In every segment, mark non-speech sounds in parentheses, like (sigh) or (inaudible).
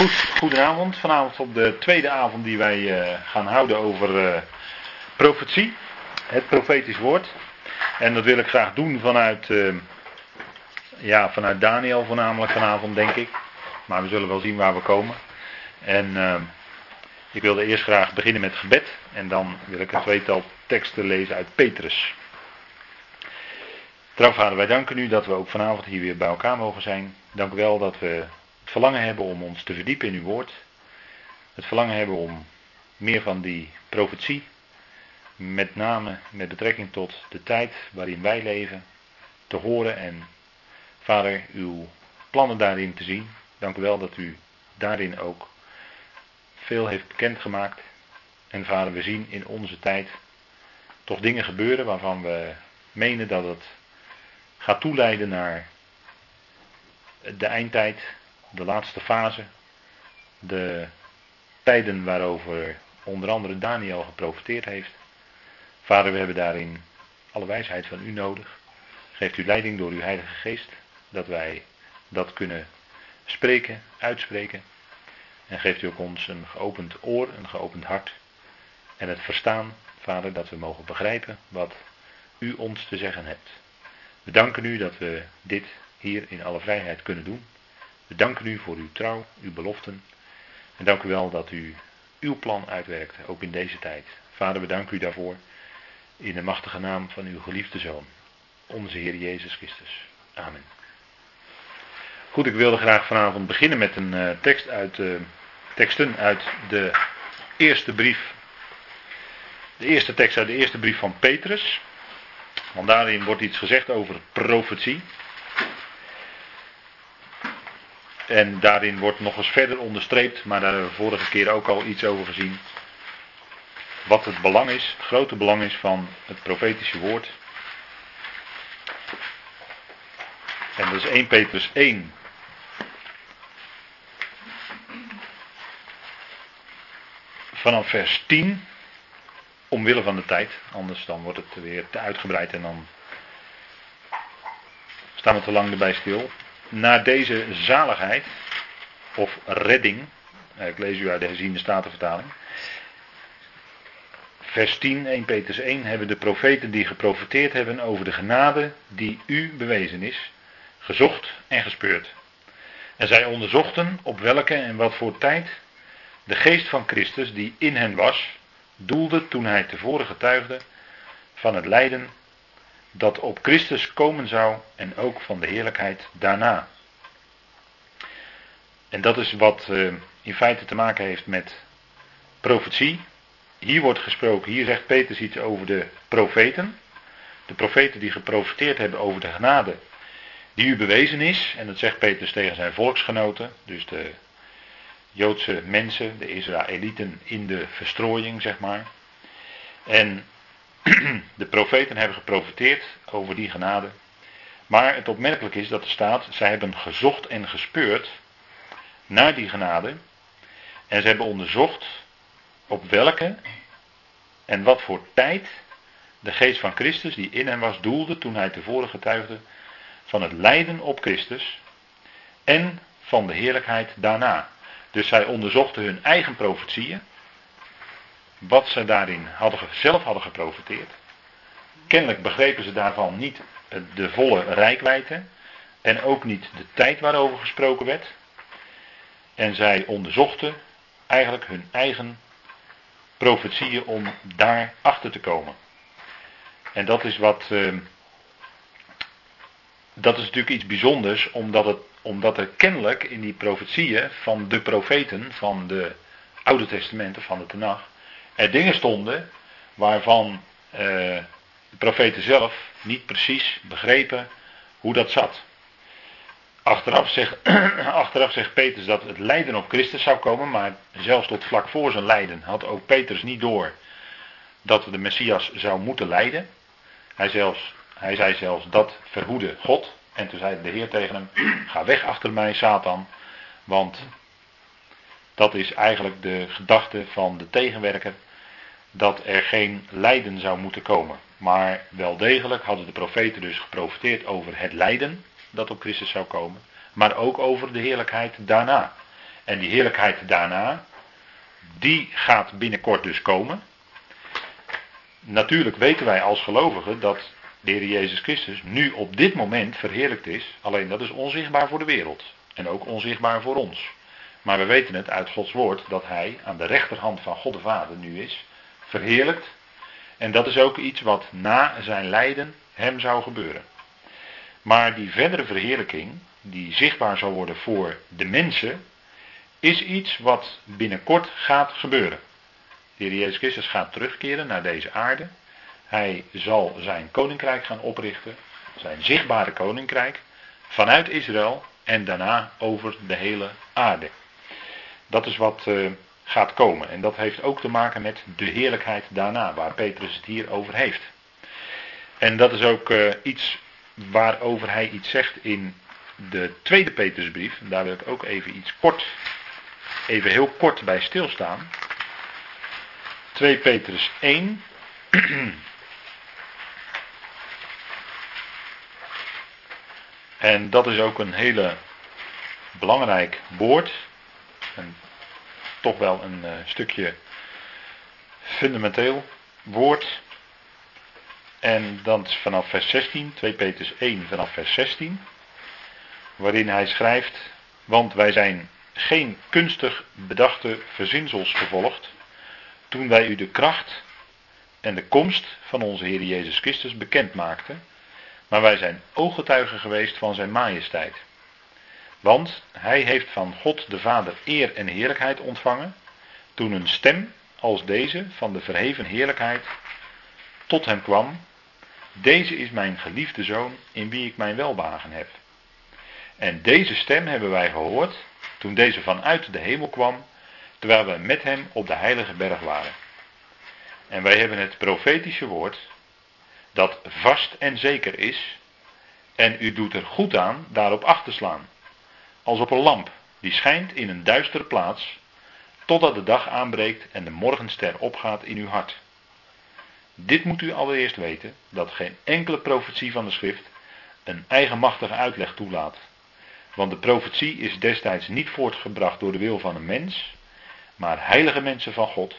Goed, goedenavond. Vanavond op de tweede avond die wij uh, gaan houden over uh, profetie, het profetisch woord. En dat wil ik graag doen vanuit, uh, ja, vanuit Daniel voornamelijk vanavond, denk ik. Maar we zullen wel zien waar we komen. En ik wilde eerst graag beginnen met gebed. En dan wil ik een tweetal teksten lezen uit Petrus. Trouw vader, wij danken u dat we ook vanavond hier weer bij elkaar mogen zijn. Dank u wel dat we het verlangen hebben om ons te verdiepen in uw woord. Het verlangen hebben om meer van die profetie, met name met betrekking tot de tijd waarin wij leven, te horen en vader, uw plannen daarin te zien. Dank u wel dat u daarin ook veel heeft bekendgemaakt. En vader, we zien in onze tijd toch dingen gebeuren waarvan we menen dat het gaat toeleiden naar de eindtijd, de laatste fase, de tijden waarover onder andere Daniel geprofiteerd heeft. Vader, we hebben daarin alle wijsheid van u nodig. Geeft u leiding door uw Heilige Geest, dat wij dat kunnen spreken, uitspreken. En geeft u ook ons een geopend oor, een geopend hart. En het verstaan, Vader, dat we mogen begrijpen wat u ons te zeggen hebt. We danken u dat we dit hier in alle vrijheid kunnen doen. We danken u voor uw trouw, uw beloften. En dank u wel dat u uw plan uitwerkt, ook in deze tijd. Vader, we danken u daarvoor. In de machtige naam van uw geliefde Zoon, onze Heer Jezus Christus. Amen. Goed, ik wilde graag vanavond beginnen met een uh, tekst uit, uh, teksten uit de eerste brief. De eerste tekst uit de eerste brief van Petrus. Want daarin wordt iets gezegd over profetie. En daarin wordt nog eens verder onderstreept, maar daar hebben we vorige keer ook al iets over gezien. Wat het belang is, het grote belang is van het profetische woord. En dat is 1 Petrus 1. Vanaf vers 10. Omwille van de tijd, anders dan wordt het weer te uitgebreid en dan staan we te lang erbij stil naar deze zaligheid, of redding, eh, ik lees u uit de herziende statenvertaling. Vers 10, 1 Petrus 1, hebben de profeten die geprofeteerd hebben over de genade die u bewezen is, gezocht en gespeurd. En zij onderzochten op welke en wat voor tijd de geest van Christus die in hen was, doelde toen hij tevoren getuigde van het lijden dat op Christus komen zou en ook van de heerlijkheid daarna. En dat is wat uh, in feite te maken heeft met profetie. Hier wordt gesproken, hier zegt Petrus iets over de profeten. De profeten die geprofeteerd hebben over de genade die u bewezen is. En dat zegt Petrus tegen zijn volksgenoten, dus de Joodse mensen, de Israëlieten in de verstrooiing, zeg maar. En (clears throat) de profeten hebben geprofiteerd over die genade. Maar het opmerkelijk is dat er staat, zij hebben gezocht en gespeurd naar die genade. En ze hebben onderzocht op welke en wat voor tijd de geest van Christus die in hem was doelde toen hij tevoren getuigde van het lijden op Christus en van de heerlijkheid daarna. Dus zij onderzochten hun eigen profetieën wat ze daarin hadden, zelf hadden geprofiteerd. Kennelijk begrepen ze daarvan niet de volle rijkwijde en ook niet de tijd waarover gesproken werd. En zij onderzochten eigenlijk hun eigen profetieën om daar achter te komen. En dat is wat. Uh, dat is natuurlijk iets bijzonders, omdat, het, omdat er kennelijk in die profetieën van de profeten van de Oude Testamenten, van de Tenach, er dingen stonden waarvan uh, de profeten zelf niet precies begrepen hoe dat zat. Achteraf zegt, (clears throat) achteraf zegt Petrus dat het lijden op Christus zou komen, maar zelfs tot vlak voor zijn lijden had ook Petrus niet door dat de Messias zou moeten lijden. Hij, zelfs, hij zei zelfs dat verhoede God. En toen zei de Heer tegen hem: (clears throat) Ga weg achter mij, Satan. Want dat is eigenlijk de gedachte van de tegenwerker dat er geen lijden zou moeten komen. Maar wel degelijk hadden de profeten dus geprofiteerd over het lijden dat op Christus zou komen, maar ook over de heerlijkheid daarna. En die heerlijkheid daarna, die gaat binnenkort dus komen. Natuurlijk weten wij als gelovigen dat de Heer Jezus Christus nu op dit moment verheerlijkt is. Alleen dat is onzichtbaar voor de wereld. En ook onzichtbaar voor ons. Maar we weten het uit Gods woord dat Hij aan de rechterhand van God de Vader nu is. Verheerlijkt. En dat is ook iets wat na zijn lijden hem zou gebeuren. Maar die verdere verheerlijking, die zichtbaar zal worden voor de mensen, is iets wat binnenkort gaat gebeuren. De Heer Jezus Christus gaat terugkeren naar deze aarde. Hij zal zijn koninkrijk gaan oprichten, zijn zichtbare koninkrijk, vanuit Israël en daarna over de hele aarde. Dat is wat uh, gaat komen. En dat heeft ook te maken met de heerlijkheid daarna, waar Petrus het hier over heeft. En dat is ook uh, iets waarover hij iets zegt in de tweede Petrusbrief. Daar wil ik ook even iets kort, even heel kort bij stilstaan. 2 Petrus 1. (clears throat) en dat is ook een hele belangrijk woord. En toch wel een uh, stukje fundamenteel woord. En dan vanaf vers 16, 2 Petrus 1 vanaf vers 16, waarin hij schrijft, want wij zijn geen kunstig bedachte verzinsels gevolgd, toen wij u de kracht en de komst van onze Heer Jezus Christus bekend maakten, maar wij zijn ooggetuigen geweest van zijn majesteit. Want hij heeft van God de Vader eer en heerlijkheid ontvangen, toen een stem als deze van de verheven heerlijkheid tot hem kwam deze is mijn geliefde zoon in wie ik mijn welbehagen heb. En deze stem hebben wij gehoord toen deze vanuit de hemel kwam, terwijl we met hem op de heilige berg waren. En wij hebben het profetische woord, dat vast en zeker is, en u doet er goed aan daarop acht te slaan, als op een lamp die schijnt in een duistere plaats, totdat de dag aanbreekt en de morgenster opgaat in uw hart. Dit moet u allereerst weten, dat geen enkele profetie van de schrift een eigenmachtige uitleg toelaat. Want de profetie is destijds niet voortgebracht door de wil van een mens, maar heilige mensen van God,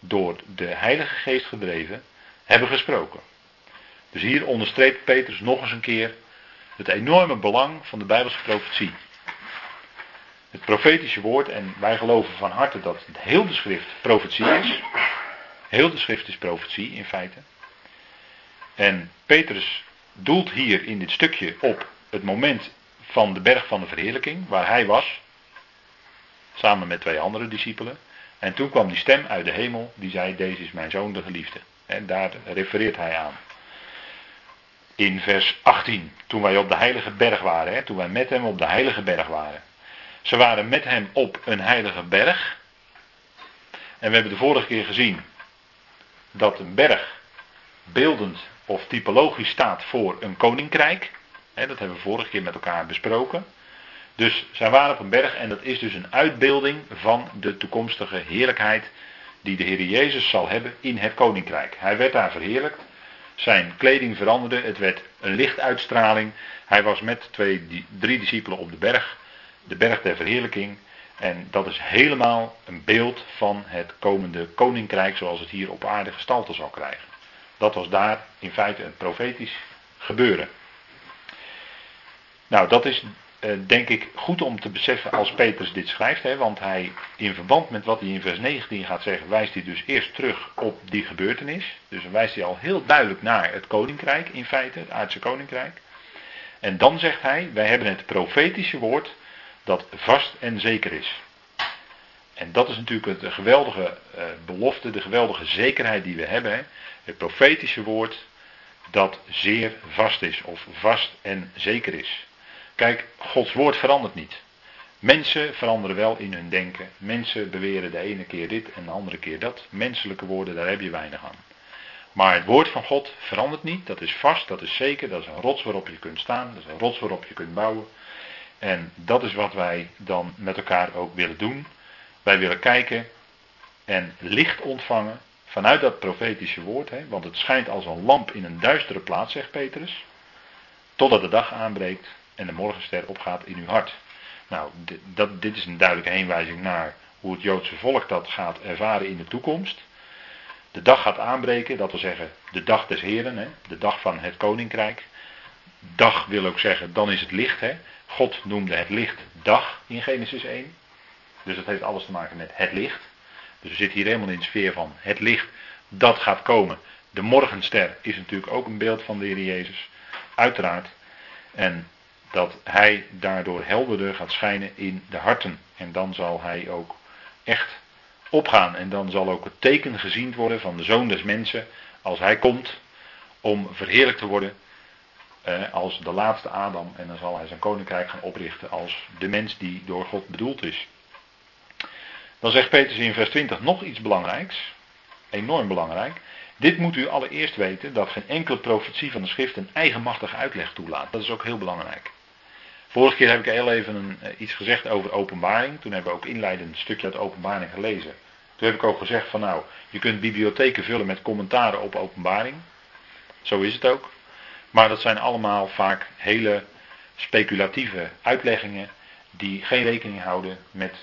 door de Heilige Geest gedreven, hebben gesproken. Dus hier onderstreept Petrus nog eens een keer het enorme belang van de Bijbelse profetie. Het profetische woord, en wij geloven van harte dat heel de schrift profetie is. Heel de schrift is profetie in feite. En Petrus doelt hier in dit stukje op het moment van de berg van de verheerlijking, waar hij was, samen met twee andere discipelen. En toen kwam die stem uit de hemel die zei, deze is mijn zoon de geliefde. En daar refereert hij aan. In vers 18, toen wij op de heilige berg waren, hè, toen wij met hem op de heilige berg waren. Ze waren met hem op een heilige berg. En we hebben de vorige keer gezien dat een berg beeldend of typologisch staat voor een koninkrijk. dat hebben we vorige keer met elkaar besproken. Dus zij waren op een berg en dat is dus een uitbeelding van de toekomstige heerlijkheid die de Heer Jezus zal hebben in het koninkrijk. Hij werd daar verheerlijkt. Zijn kleding veranderde, het werd een lichtuitstraling. Hij was met twee, drie discipelen op de berg, de berg der verheerlijking. En dat is helemaal een beeld van het komende koninkrijk zoals het hier op aarde gestalte zal krijgen. Dat was daar in feite een profetisch gebeuren. Nou, dat is eh, denk ik goed om te beseffen als Petrus dit schrijft, hè, want hij in verband met wat hij in vers 19 gaat zeggen, wijst hij dus eerst terug op die gebeurtenis. Dus dan wijst hij al heel duidelijk naar het koninkrijk in feite, het aardse koninkrijk. En dan zegt hij, wij hebben het profetische woord dat vast en zeker is. En dat is natuurlijk de geweldige uh, belofte, de geweldige zekerheid die we hebben. Het profetische woord dat zeer vast is, of vast en zeker is. Kijk, Gods woord verandert niet. Mensen veranderen wel in hun denken. Mensen beweren de ene keer dit en de andere keer dat. Menselijke woorden, daar heb je weinig aan. Maar het woord van God verandert niet. Dat is vast, dat is zeker. Dat is een rots waarop je kunt staan. Dat is een rots waarop je kunt bouwen. En dat is wat wij dan met elkaar ook willen doen. Wij willen kijken en licht ontvangen vanuit dat profetische woord. Hè, want het schijnt als een lamp in een duistere plaats, zegt Petrus. Totdat de dag aanbreekt en de morgenster opgaat in uw hart. Nou, dit, dat, dit is een duidelijke heenwijzing naar hoe het Joodse volk dat gaat ervaren in de toekomst. De dag gaat aanbreken, dat wil zeggen de dag des Heren, hè, de dag van het koninkrijk. Dag wil ook zeggen, dan is het licht. Hè. God noemde het licht dag in Genesis 1. Dus dat heeft alles te maken met het licht. Dus we zitten hier helemaal in de sfeer van het licht dat gaat komen. De morgenster is natuurlijk ook een beeld van de Heer Jezus. Uiteraard. En dat hij daardoor helderder gaat schijnen in de harten. En dan zal hij ook echt opgaan. En dan zal ook het teken gezien worden van de zoon des mensen. Als hij komt om verheerlijkt te worden. Eh, als de laatste Adam. En dan zal hij zijn koninkrijk gaan oprichten als de mens die door God bedoeld is. Dan zegt Petrus in vers 20 nog iets belangrijks. Enorm belangrijk. Dit moet u allereerst weten dat geen enkele profetie van de schrift een eigenmachtige uitleg toelaat. Dat is ook heel belangrijk. Vorige keer heb ik heel even een, eh, iets gezegd over openbaring. Toen hebben we ook inleidend een stukje uit openbaring gelezen. Toen heb ik ook gezegd van nou, je kunt bibliotheken vullen met commentaren op openbaring. Zo is het ook. Maar dat zijn allemaal vaak hele speculatieve uitleggingen die geen rekening houden met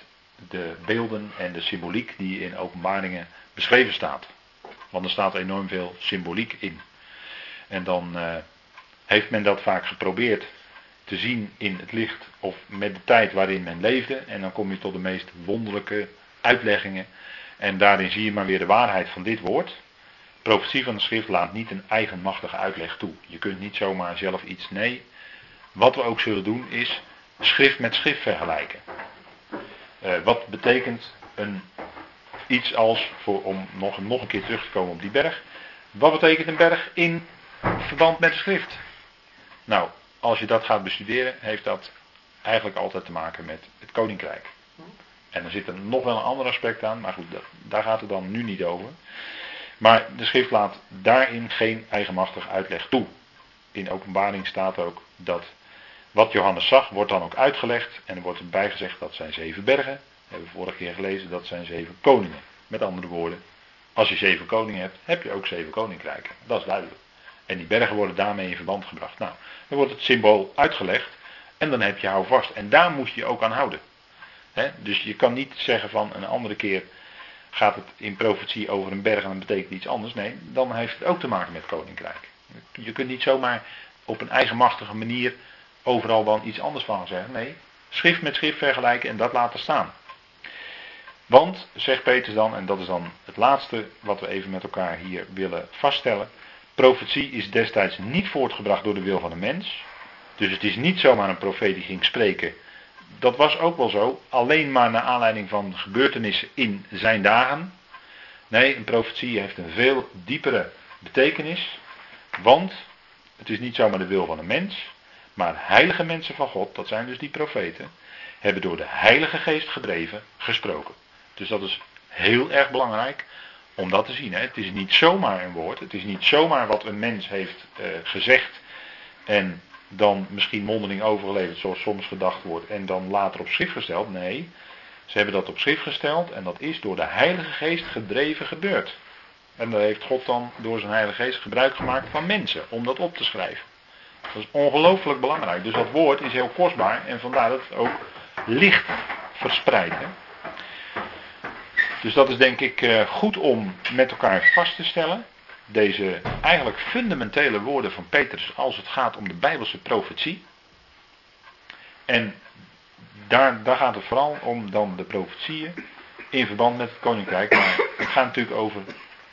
de beelden en de symboliek die in openbaringen beschreven staat. Want er staat enorm veel symboliek in. En dan uh, heeft men dat vaak geprobeerd te zien in het licht of met de tijd waarin men leefde. En dan kom je tot de meest wonderlijke uitleggingen. En daarin zie je maar weer de waarheid van dit woord. Profetie van de schrift laat niet een eigenmachtige uitleg toe. Je kunt niet zomaar zelf iets. Nee, wat we ook zullen doen is schrift met schrift vergelijken. Uh, wat betekent een, iets als, voor, om nog, nog een keer terug te komen op die berg. Wat betekent een berg in verband met de schrift? Nou, als je dat gaat bestuderen, heeft dat eigenlijk altijd te maken met het koninkrijk. En er zit er nog wel een ander aspect aan, maar goed, daar gaat het dan nu niet over. Maar de schrift laat daarin geen eigenmachtig uitleg toe. In openbaring staat ook dat wat Johannes zag, wordt dan ook uitgelegd. En er wordt erbij gezegd dat zijn zeven bergen. We hebben vorige keer gelezen, dat zijn zeven koningen. Met andere woorden, als je zeven koningen hebt, heb je ook zeven koninkrijken. Dat is duidelijk. En die bergen worden daarmee in verband gebracht. Nou, dan wordt het symbool uitgelegd en dan heb je hou vast. En daar moet je je ook aan houden. dus je kan niet zeggen van een andere keer gaat het in profetie over een berg en dan betekent iets anders. Nee, dan heeft het ook te maken met koninkrijk. Je kunt niet zomaar op een eigenmachtige manier overal dan iets anders van zeggen. Nee, schrift met schrift vergelijken en dat laten staan. Want, zegt Peter dan, en dat is dan het laatste wat we even met elkaar hier willen vaststellen. Profetie is destijds niet voortgebracht door de wil van de mens. Dus het is niet zomaar een profeet die ging spreken. Dat was ook wel zo, alleen maar naar aanleiding van gebeurtenissen in zijn dagen. Nee, een profetie heeft een veel diepere betekenis. Want het is niet zomaar de wil van een mens, maar heilige mensen van God, dat zijn dus die profeten, hebben door de Heilige Geest gedreven gesproken. Dus dat is heel erg belangrijk om dat te zien. Hè. Het is niet zomaar een woord. Het is niet zomaar wat een mens heeft uh, gezegd. En dan misschien mondeling overgeleverd, zoals soms gedacht wordt. En dan later op schrift gesteld. Nee, ze hebben dat op schrift gesteld. En dat is door de Heilige Geest gedreven gebeurd. En daar heeft God dan door zijn Heilige Geest gebruik gemaakt van mensen. Om dat op te schrijven. Dat is ongelooflijk belangrijk. Dus dat woord is heel kostbaar. En vandaar dat het ook licht verspreidt. Dus dat is denk ik eh, goed om met elkaar vast te stellen. Deze eigenlijk fundamentele woorden van Petrus als het gaat om de Bijbelse profetie. En daar, daar gaat het vooral om dan de profetieën in verband met het koninkrijk. Maar het gaat natuurlijk over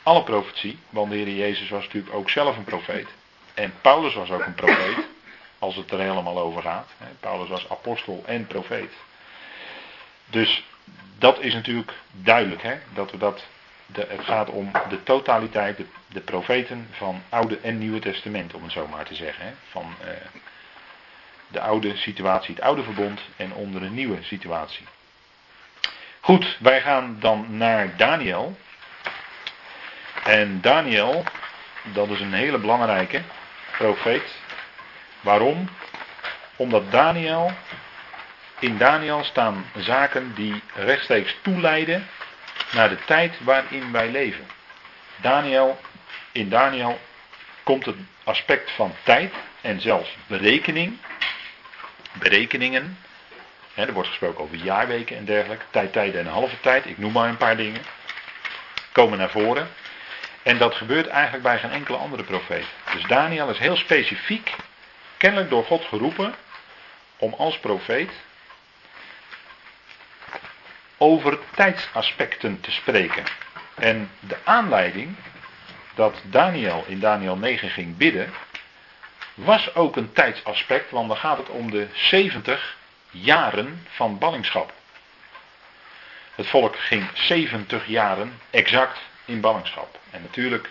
alle profetie. Want de Heer Jezus was natuurlijk ook zelf een profeet. En Paulus was ook een profeet. Als het er helemaal over gaat. Paulus was apostel en profeet. Dus dat is natuurlijk duidelijk, hè? dat we dat, de, het gaat om de totaliteit, de, profeten van Oude en Nieuwe Testament, om het zo maar te zeggen. Hè? Van uh, de oude situatie, het oude verbond en onder een nieuwe situatie. Goed, wij gaan dan naar Daniel. En Daniel, dat is een hele belangrijke profeet. Waarom? Omdat Daniel in Daniel staan zaken die rechtstreeks toeleiden naar de tijd waarin wij leven. Daniel, in Daniel komt het aspect van tijd en zelfs berekening, berekeningen er wordt gesproken over jaarweken en dergelijke. Tijd, tijden en halve tijd. Ik noem maar een paar dingen. Komen naar voren. En dat gebeurt eigenlijk bij geen enkele andere profeet. Dus Daniel is heel specifiek, kennelijk door God geroepen, om als profeet over tijdsaspecten te spreken. En de aanleiding dat Daniel in Daniel 9 ging bidden, was ook een tijdsaspect, want dan gaat het om de 70 jaren van ballingschap. Het volk ging 70 jaren exact in ballingschap. En natuurlijk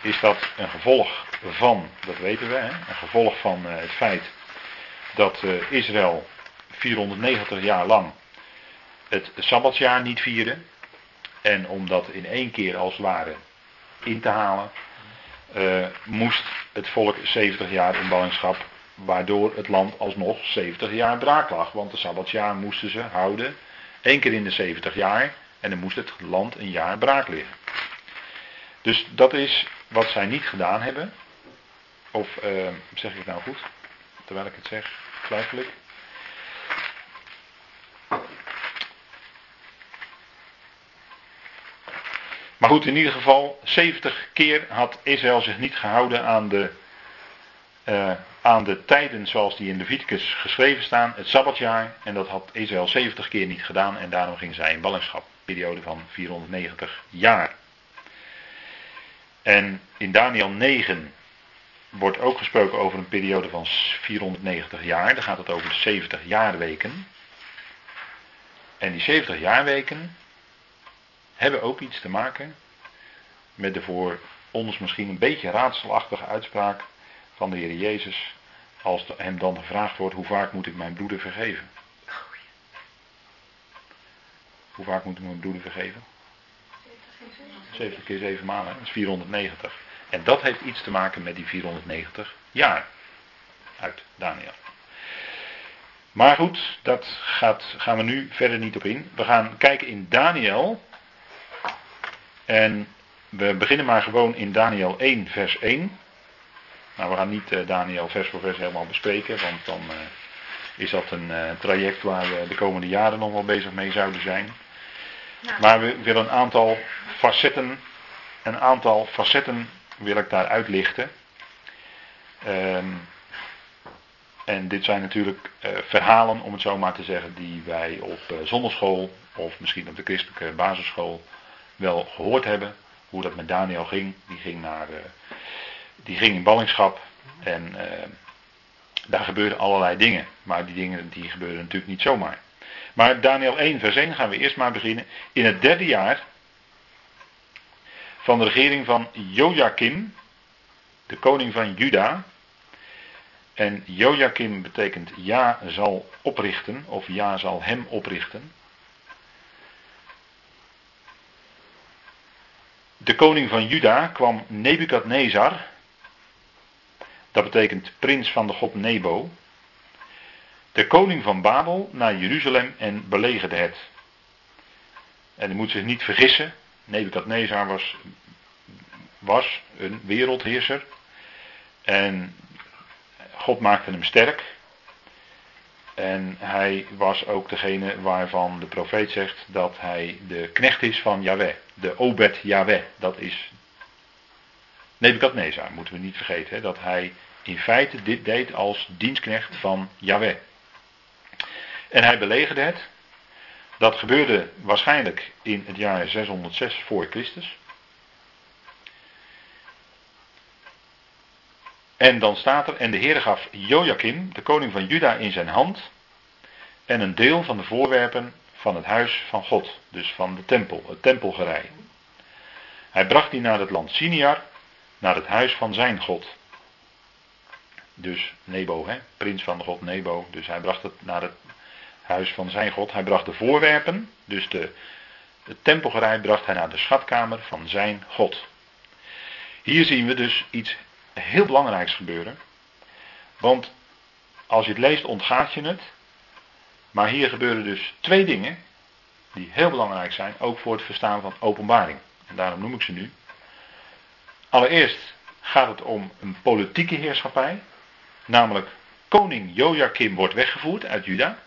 is dat een gevolg van, dat weten we, een gevolg van uh, het feit dat uh, Israël 490 jaar lang het Sabbatsjaar niet vierde. En om dat in één keer als het ware in te halen, uh, moest het volk 70 jaar in ballingschap, waardoor het land alsnog 70 jaar braak lag. Want de Sabbatsjaar moesten ze houden, één keer in de 70 jaar, en dan moest het land een jaar braak liggen. Dus dat is wat zij niet gedaan hebben. Of uh, zeg ik nou goed? Terwijl ik het zeg, twijfel ik. Maar goed, in ieder geval, 70 keer had Israël zich niet gehouden aan de, uh, aan de tijden zoals die in Leviticus geschreven staan, het Sabbatjaar. En dat had Israël 70 keer niet gedaan en daarom gingen zij in ballingschap. Periode van 490 jaar. En in Daniel 9 wordt ook gesproken over een periode van 490 jaar. Dan gaat het over de 70 jaarweken. En die 70 jaarweken hebben ook iets te maken met de voor ons misschien een beetje raadselachtige uitspraak van de Heer Jezus. Als hem dan gevraagd wordt: hoe vaak moet ik mijn broeder vergeven? Hoe vaak moet ik mijn broeder vergeven? 70 keer 7 maanden, dat is 490. En dat heeft iets te maken met die 490 jaar uit Daniel. Maar goed, dat gaat, gaan we nu verder niet op in. We gaan kijken in Daniel. En we beginnen maar gewoon in Daniel 1, vers 1. Nou, we gaan niet uh, Daniel vers voor vers helemaal bespreken, want dan uh, is dat een uh, traject waar we de komende jaren nog wel bezig mee zouden zijn. Maar we willen een aantal facetten, een aantal facetten wil ik daar uitlichten. Um, en dit zijn natuurlijk verhalen, om het zo maar te zeggen, die wij op zonderschool of misschien op de christelijke basisschool wel gehoord hebben. Hoe dat met Daniel ging. Die ging, naar, uh, die ging in ballingschap en daar gebeurden allerlei dingen. Maar die dingen die gebeurden natuurlijk niet zomaar. Maar Daniel 1, vers 1 gaan we eerst maar beginnen. In het derde jaar van de regering van Joachim, de koning van Juda. En Joachim betekent ja zal oprichten, of ja zal hem oprichten. De koning van Juda kwam Nebukadnezar, dat betekent prins van de god Nebo, de koning van Babel naar Jeruzalem en belegerde het. En u moet zich niet vergissen, Nebukadnezar was, was een wereldheerser. En God maakte hem sterk. En hij was ook degene waarvan de profeet zegt dat hij de knecht is van Yahweh. De Obed Yahweh. Dat is Nebukadnezar, moeten we niet vergeten. Hè, dat hij in feite dit deed als dienstknecht van Yahweh. En hij belegerde het. Dat gebeurde waarschijnlijk in het jaar 606 voor Christus. En dan staat er, en de Heer gaf Joachim, de koning van Juda, in zijn hand. En een deel van de voorwerpen van het huis van God. Dus van de tempel, het tempelgerei. Hij bracht die naar het land Siniar, naar het huis van zijn God. Dus Nebo, hè, prins van de god Nebo. Dus hij bracht het naar het huis van zijn God. Hij bracht de voorwerpen, dus de, het tempelgerij bracht hij naar de schatkamer van zijn God. Hier zien we dus iets heel belangrijks gebeuren. Want als je het leest ontgaat je het. Maar hier gebeuren dus twee dingen die heel belangrijk zijn, ook voor het verstaan van openbaring. En daarom noem ik ze nu. Allereerst gaat het om een politieke heerschappij. Namelijk koning Joachim wordt weggevoerd uit Juda.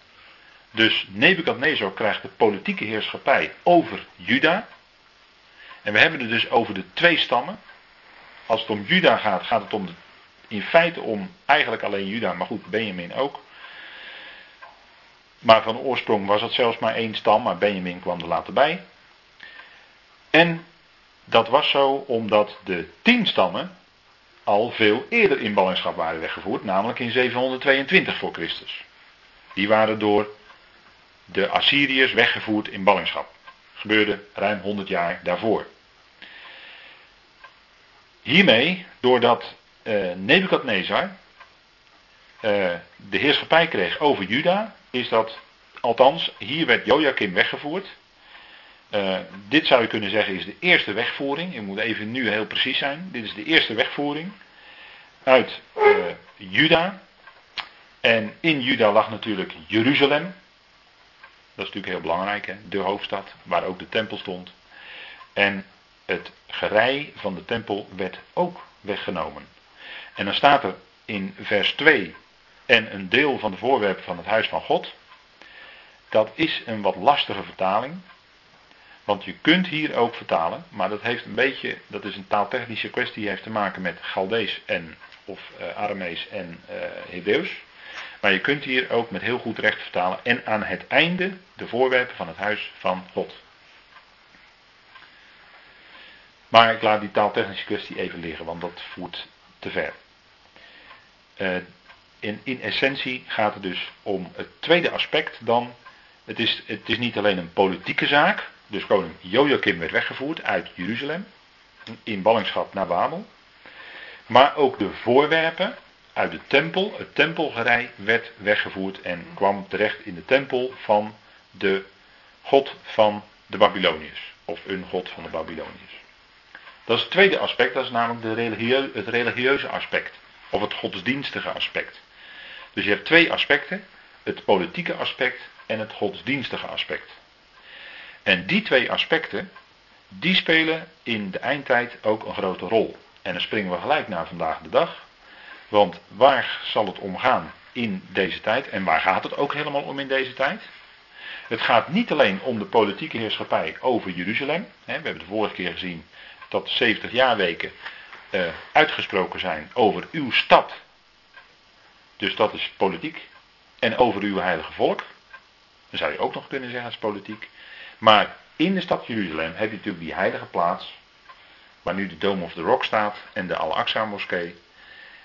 Dus Nebukadnezar krijgt de politieke heerschappij over Juda. En we hebben het dus over de twee stammen. Als het om Juda gaat, gaat het om de, in feite om eigenlijk alleen Juda, maar goed, Benjamin ook. Maar van oorsprong was het zelfs maar één stam, maar Benjamin kwam er later bij. En dat was zo omdat de tien stammen al veel eerder in ballingschap waren weggevoerd, namelijk in 722 voor Christus. Die waren door de Assyriërs weggevoerd in ballingschap. gebeurde ruim 100 jaar daarvoor. Hiermee, doordat uh, Nebukadnezar uh, de heerschappij kreeg over Juda, is dat, althans, hier werd Joachim weggevoerd. Uh, dit zou je kunnen zeggen is de eerste wegvoering. Ik moet even nu heel precies zijn. Dit is de eerste wegvoering uit Juda. En in Juda lag natuurlijk Jeruzalem. Dat is natuurlijk heel belangrijk, hè? de hoofdstad, waar ook de tempel stond. En het gerei van de tempel werd ook weggenomen. En dan staat er in vers 2 en een deel van de voorwerpen van het huis van God. Dat is een wat lastige vertaling. Want je kunt hier ook vertalen, maar dat heeft een beetje, dat is een taaltechnische kwestie, die heeft te maken met Galdees en, of uh, Aramees en uh, Hebreeuws. Maar je kunt hier ook met heel goed recht vertalen. En aan het einde de voorwerpen van het huis van God. Maar ik laat die taaltechnische kwestie even liggen, want dat voert te ver. Uh, in, in essentie gaat het dus om het tweede aspect dan. Het is, het is niet alleen een politieke zaak. Dus koning Joachim werd weggevoerd uit Jeruzalem. In ballingschap naar Babel. Maar ook de voorwerpen uit de tempel, het tempelgerij, werd weggevoerd en kwam terecht in de tempel van de God van de Babyloniërs. Of een God van de Babyloniërs. Dat is het tweede aspect, dat is namelijk de het religieuze aspect. Of het godsdienstige aspect. Dus je hebt twee aspecten: het politieke aspect en het godsdienstige aspect. En die twee aspecten, die spelen in de eindtijd ook een grote rol. En dan springen we gelijk naar vandaag de dag. Want waar zal het om gaan in deze tijd? En waar gaat het ook helemaal om in deze tijd? Het gaat niet alleen om de politieke heerschappij over Jeruzalem. We hebben de vorige keer gezien dat 70 jaarweken uh, uitgesproken zijn over uw stad. Dus dat is politiek. En over uw heilige volk. Dan zou je ook nog kunnen zeggen als politiek. Maar in de stad Jeruzalem heb je natuurlijk die heilige plaats. Waar nu de Dome of the Rock staat en de Al-Aqsa moskee.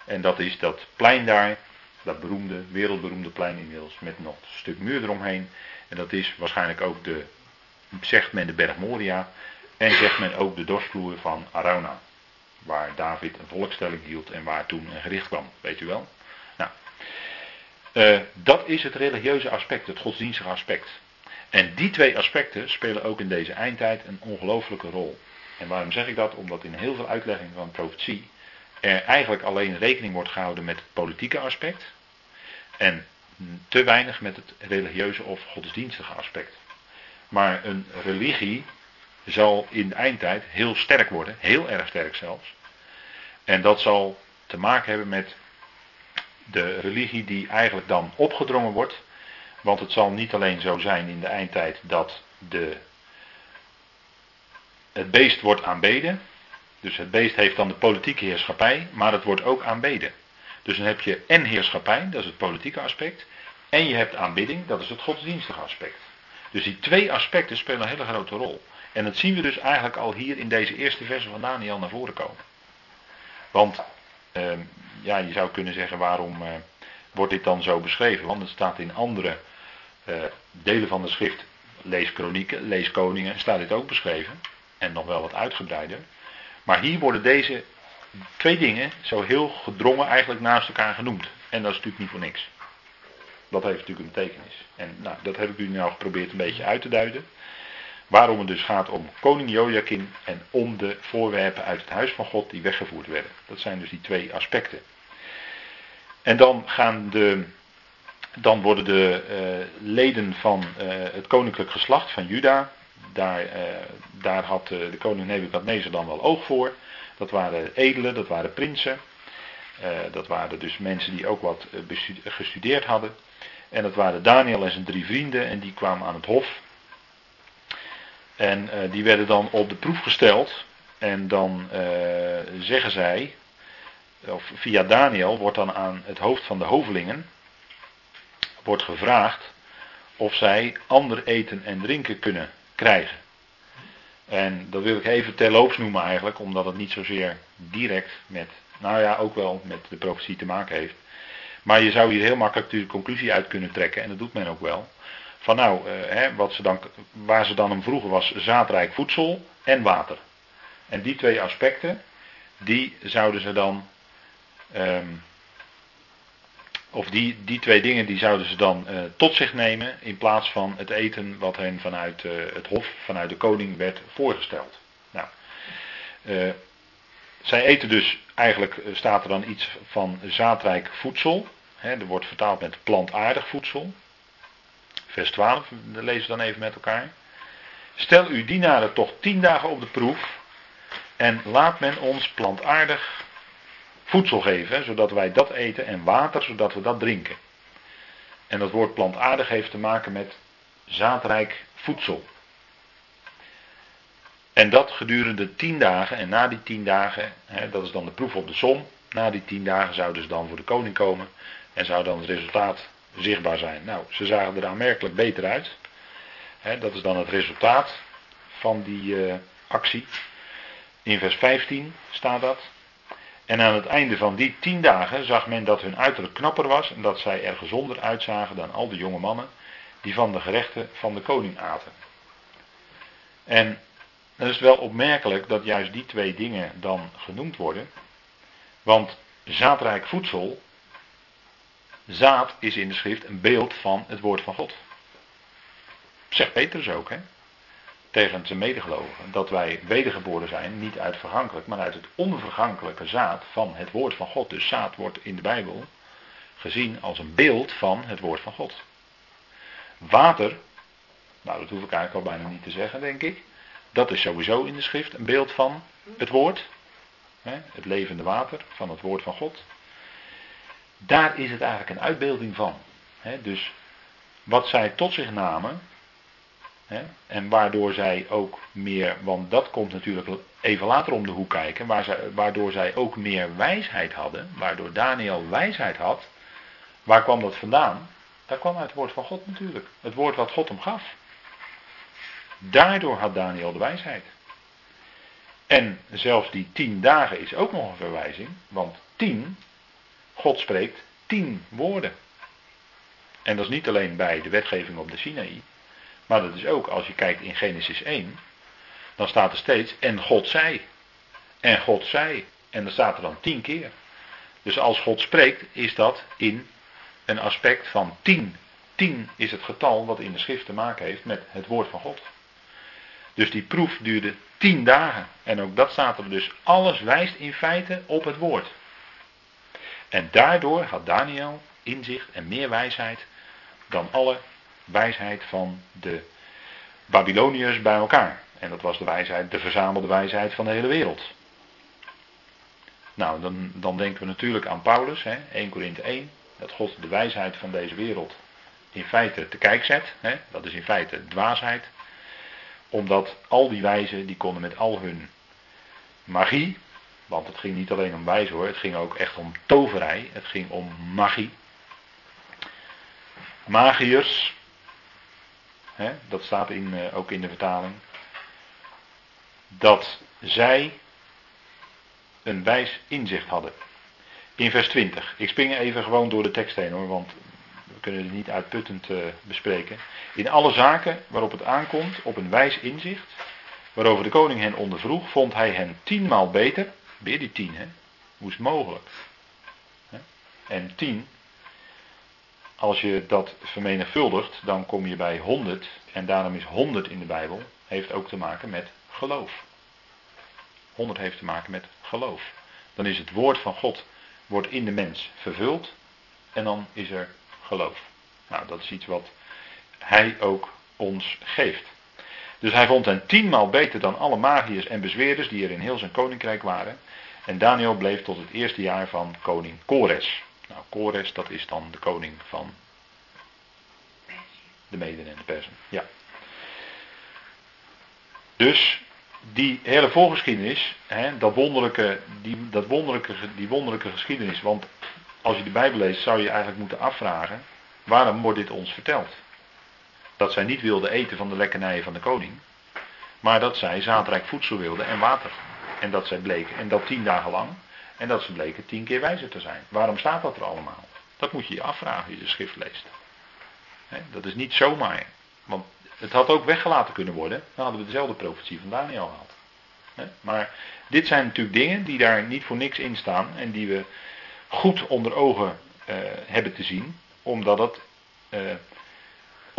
En dat is dat plein daar, dat beroemde, wereldberoemde plein inmiddels, met nog een stuk muur eromheen. En dat is waarschijnlijk ook de, zegt men de berg Moria, en zegt men ook de dorsvloer van Arauna. Waar David een volkstelling hield en waar toen een gericht kwam, weet u wel. Nou, uh, dat is het religieuze aspect, het godsdienstige aspect. En die twee aspecten spelen ook in deze eindtijd een ongelofelijke rol. En waarom zeg ik dat? Omdat in heel veel uitleggingen van profetie er eigenlijk alleen rekening wordt gehouden met het politieke aspect en te weinig met het religieuze of godsdienstige aspect. Maar een religie zal in de eindtijd heel sterk worden, heel erg sterk zelfs. En dat zal te maken hebben met de religie die eigenlijk dan opgedrongen wordt. Want het zal niet alleen zo zijn in de eindtijd dat de, het beest wordt aanbeden, dus het beest heeft dan de politieke heerschappij, maar het wordt ook aanbeden. Dus dan heb je en heerschappij, dat is het politieke aspect, en je hebt aanbidding, dat is het godsdienstige aspect. Dus die twee aspecten spelen een hele grote rol. En dat zien we dus eigenlijk al hier in deze eerste verse van Daniel naar voren komen. Want eh, ja, je zou kunnen zeggen waarom eh, wordt dit dan zo beschreven? Want het staat in andere eh, delen van de schrift, lees kronieken, lees koningen, staat dit ook beschreven. En nog wel wat uitgebreider. Maar hier worden deze twee dingen zo heel gedrongen eigenlijk naast elkaar genoemd. En dat is natuurlijk niet voor niks. Dat heeft natuurlijk een betekenis. En nou, dat heb ik u nou geprobeerd een beetje uit te duiden. Waarom het dus gaat om koning Joachim en om de voorwerpen uit het huis van God die weggevoerd werden. Dat zijn dus die twee aspecten. En dan, gaan de, dan worden de uh, leden van uh, het koninklijk geslacht van Juda, daar, uh, daar had de koning Nebukadnezar dan wel oog voor. Dat waren edelen, dat waren prinsen. dat waren dus mensen die ook wat gestudeerd hadden. En dat waren Daniel en zijn drie vrienden en die kwamen aan het hof. En uh, die werden dan op de proef gesteld. En dan uh, zeggen zij, of via Daniel wordt dan aan het hoofd van de hovelingen, wordt gevraagd of zij ander eten en drinken kunnen krijgen. En dat wil ik even terloops noemen eigenlijk, omdat het niet zozeer direct met, nou ja, ook wel met de profetie te maken heeft. Maar je zou hier heel makkelijk de conclusie uit kunnen trekken, en dat doet men ook wel. Van nou, eh, hè, wat ze dan, waar ze dan om vroegen was zaadrijk voedsel en water. En die twee aspecten, die zouden ze dan, um, of die, die twee dingen, die zouden ze dan uh, tot zich nemen in plaats van het eten wat hen vanuit uh, het hof, vanuit de koning werd voorgesteld. Nou, zij eten dus, eigenlijk staat er dan iets van zaadrijk voedsel. Hè, er wordt vertaald met plantaardig voedsel. Vers 12, dat lezen we dan even met elkaar. Stel uw dienaren toch tien dagen op de proef. En laat men ons plantaardig voedsel geven, zodat wij dat eten, en water, zodat we dat drinken. En dat woord plantaardig heeft te maken met zaadrijk voedsel. En dat gedurende tien dagen, en na die tien dagen, hè, dat is dan de proef op de som, na die tien dagen zouden ze dan voor de koning komen en zou dan het resultaat zichtbaar zijn. Nou, ze zagen er aanmerkelijk beter uit. Dat is dan het resultaat van die uh, actie. In vers 15 staat dat. En aan het einde van die tien dagen zag men dat hun uiterlijk knapper was en dat zij er gezonder uitzagen dan al de jonge mannen die van de gerechten van de koning aten. En dan is het wel opmerkelijk dat juist die twee dingen dan genoemd worden. Want zaadrijk voedsel, zaad is in de schrift een beeld van het woord van God. Zegt Petrus ook, hè? tegen zijn medegelovigen, dat wij wedergeboren zijn, niet uit vergankelijk, maar uit het onvergankelijke zaad van het woord van God. Dus zaad wordt in de Bijbel gezien als een beeld van het woord van God. Water, nou dat hoef ik eigenlijk al bijna niet te zeggen, denk ik. Dat is sowieso in de schrift een beeld van het woord. Hè, het levende water van het woord van God. Daar is het eigenlijk een uitbeelding van. Dus wat zij tot zich namen, en waardoor zij ook meer, want dat komt natuurlijk even later om de hoek kijken, zij, waardoor zij ook meer wijsheid hadden, waardoor Daniel wijsheid had. Waar kwam dat vandaan? Dat kwam uit het woord van God natuurlijk. Het woord wat God hem gaf. Daardoor had Daniel de wijsheid. En zelfs die tien dagen is ook nog een verwijzing, want tien, God spreekt tien woorden. En dat is niet alleen bij de wetgeving op de Sinaï, maar dat is ook, als je kijkt in Genesis 1, dan staat er steeds, en God zei. En God zei. En dan staat er dan tien keer. Dus als God spreekt, is dat in een aspect van tien. Tien is het getal wat in de schrift te maken heeft met het woord van God. Dus die proef duurde tien dagen. En ook dat staat er dus. Alles wijst in feite op het woord. En daardoor had Daniel inzicht en meer wijsheid dan alle wijsheid van de Babyloniërs bij elkaar. En dat was de wijsheid, de verzamelde wijsheid van de hele wereld. Nou, dan, dan denken we natuurlijk aan Paulus, hè, 1 Korinthe 1, dat God de wijsheid van deze wereld in feite te kijk zet. Hè, dat is in feite dwaasheid. Omdat al die wijzen, die konden met al hun magie, want het ging niet alleen om wijze hoor, het ging ook echt om toverij, het ging om magie. Magiërs, hè, dat staat in, uh, ook in de vertaling, dat zij een wijs inzicht hadden. In vers 20. Ik spring even gewoon door de tekst heen hoor, want we kunnen het niet uitputtend uh, bespreken. In alle zaken waarop het aankomt op een wijs inzicht, waarover de koning hen ondervroeg, vond hij hen tienmaal beter. Weer die tien, hè? Hoe is het mogelijk? En tien, als je dat vermenigvuldigt, dan kom je bij 100. En daarom is 100 in de Bijbel, heeft ook te maken met geloof. 100 heeft te maken met geloof. Dan is het woord van God wordt in de mens vervuld. En dan is er geloof. Nou, dat is iets wat hij ook ons geeft. Dus hij vond hen tienmaal beter dan alle magiërs en bezweerders die er in heel zijn koninkrijk waren. En Daniel bleef tot het eerste jaar van koning Kores. Nou, Kores, dat is dan de koning van De Meden en de Persen, ja. Dus die hele voorgeschiedenis, hè, dat wonderlijke, die, dat wonderlijke, die wonderlijke geschiedenis, want als je de Bijbel leest zou je eigenlijk moeten afvragen, waarom wordt dit ons verteld? Dat zij niet wilden eten van de lekkernijen van de koning, maar dat zij zaadrijk voedsel wilden en water. En dat zij bleken, en dat tien dagen lang, en dat ze bleken tien keer wijzer te zijn. Waarom staat dat er allemaal? Dat moet je je afvragen als je de schrift leest. dat is niet zomaar. Want het had ook weggelaten kunnen worden. Dan hadden we dezelfde profetie van Daniel gehad. Maar dit zijn natuurlijk dingen die daar niet voor niks in staan. En die we goed onder ogen uh, hebben te zien. Omdat het uh,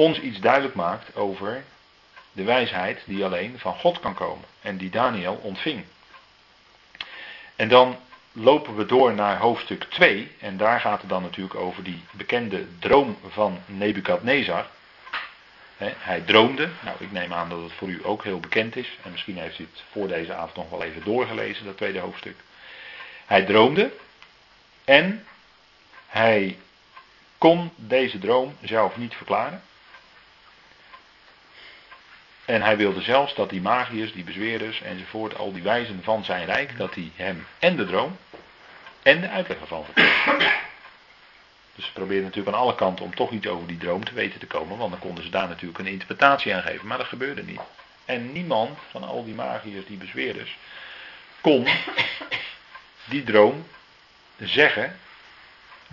ons iets duidelijk maakt over de wijsheid die alleen van God kan komen. En die Daniel ontving. En dan lopen we door naar hoofdstuk 2. En daar gaat het dan natuurlijk over die bekende droom van Nebukadnezar. hij droomde. Nou, ik neem aan dat het voor u ook heel bekend is. En misschien heeft u het voor deze avond nog wel even doorgelezen, dat tweede hoofdstuk. Hij droomde. En hij kon deze droom zelf niet verklaren. En hij wilde zelfs dat die magiërs, die bezweerders enzovoort, al die wijzen van zijn rijk, dat die hem en de droom en de uitleg ervan vertelden. Dus ze probeerden natuurlijk aan alle kanten om toch iets over die droom te weten te komen, want dan konden ze daar natuurlijk een interpretatie aan geven, maar dat gebeurde niet. En niemand van al die magiërs, die bezweerders, kon die droom zeggen,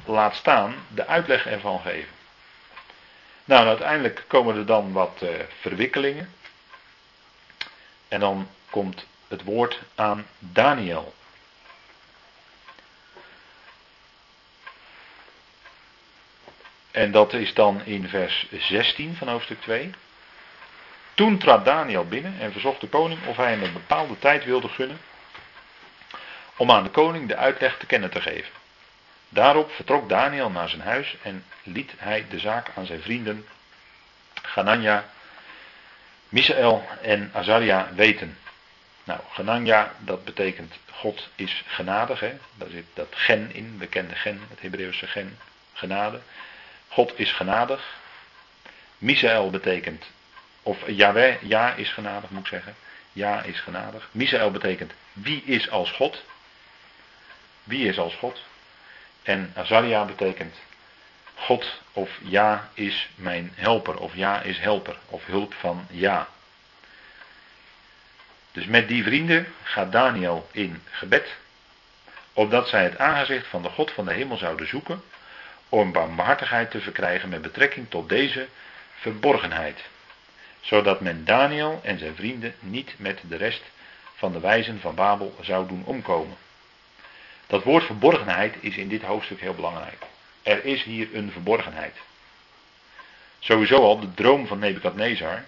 laat staan, de uitleg ervan geven. Nou, uiteindelijk komen er dan wat uh, verwikkelingen. En dan komt het woord aan Daniel. En dat is dan in vers 16 van hoofdstuk 2. Toen trad Daniel binnen en verzocht de koning of hij hem een bepaalde tijd wilde gunnen om aan de koning de uitleg te kennen te geven. Daarop vertrok Daniel naar zijn huis en liet hij de zaak aan zijn vrienden Ganania, Misaël en Azaria weten. Nou, Ganania, dat betekent God is genadig. Hè? Daar zit dat gen in, bekende gen, het Hebreeuwse gen, genade. God is genadig. Misaël betekent, of Yahweh, ja is genadig moet ik zeggen. Ja is genadig. Misaël betekent wie is als God. Wie is als God. En Azaria betekent God of ja is mijn helper, of ja is helper, of hulp van ja. Dus met die vrienden gaat Daniel in gebed, opdat zij het aangezicht van de God van de hemel zouden zoeken, om barmhartigheid te verkrijgen met betrekking tot deze verborgenheid, zodat men Daniel en zijn vrienden niet met de rest van de wijzen van Babel zou doen omkomen. Dat woord verborgenheid is in dit hoofdstuk heel belangrijk. Er is hier een verborgenheid. Sowieso al de droom van Nebukadnezar.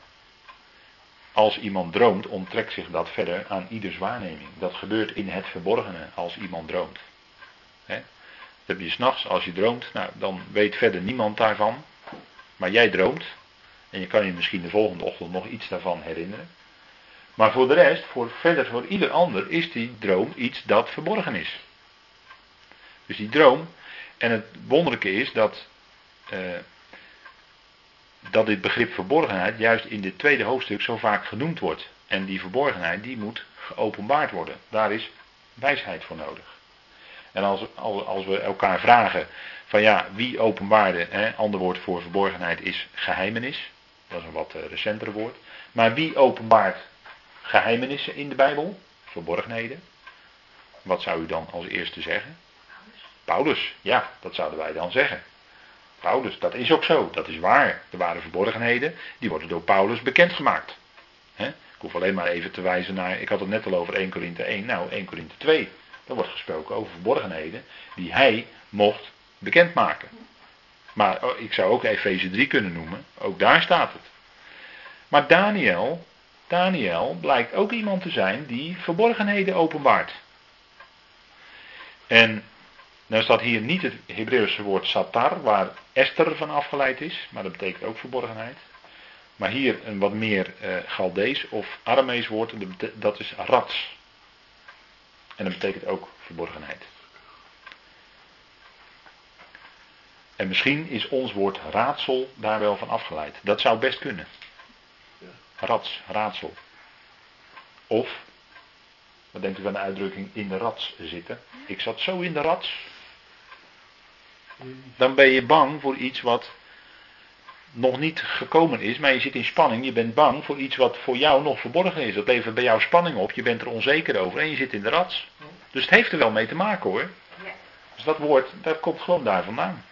Als iemand droomt, onttrekt zich dat verder aan ieders waarneming. Dat gebeurt in het verborgene als iemand droomt. He? Dat heb je s'nachts, als je droomt, nou, dan weet verder niemand daarvan. Maar jij droomt. En je kan je misschien de volgende ochtend nog iets daarvan herinneren. Maar voor de rest, voor verder voor ieder ander, is die droom iets dat verborgen is. Dus die droom en het wonderlijke is dat, uh, dat dit begrip verborgenheid juist in dit tweede hoofdstuk zo vaak genoemd wordt. En die verborgenheid die moet geopenbaard worden. Daar is wijsheid voor nodig. En als, als we elkaar vragen van ja, wie openbaarde, hè, ander woord voor verborgenheid is geheimenis. Dat is een wat uh, recentere woord. Maar wie openbaart geheimenissen in de Bijbel? Verborgenheden. Wat zou u dan als eerste zeggen? Paulus, ja, dat zouden wij dan zeggen. Paulus, dat is ook zo, dat is waar. Er waren verborgenheden, die worden door Paulus bekendgemaakt. Ik hoef alleen maar even te wijzen naar, ik had het net al over 1 Korinthe 1, nou 1 Korinthe 2. Daar wordt gesproken over verborgenheden die hij mocht bekendmaken. Maar oh, ik zou ook Efeze 3 kunnen noemen, ook daar staat het. Maar Daniel, Daniel blijkt ook iemand te zijn die verborgenheden openbaart. En nou staat hier niet het Hebreeuwse woord satar, waar Esther van afgeleid is, maar dat betekent ook verborgenheid. Maar hier een wat meer uh, Galdees of Aramees woord, dat is rats. En dat betekent ook verborgenheid. En misschien is ons woord raadsel daar wel van afgeleid. Dat zou best kunnen. Rats, raadsel. Of, wat denkt u van de uitdrukking in de rats zitten? Ik zat zo in de rats. Dan ben je bang voor iets wat nog niet gekomen is, maar je zit in spanning. Je bent bang voor iets wat voor jou nog verborgen is. Dat levert bij jou spanning op. Je bent er onzeker over en je zit in de rats. Dus het heeft er wel mee te maken hoor. Dus dat woord, dat komt gewoon daar vandaan.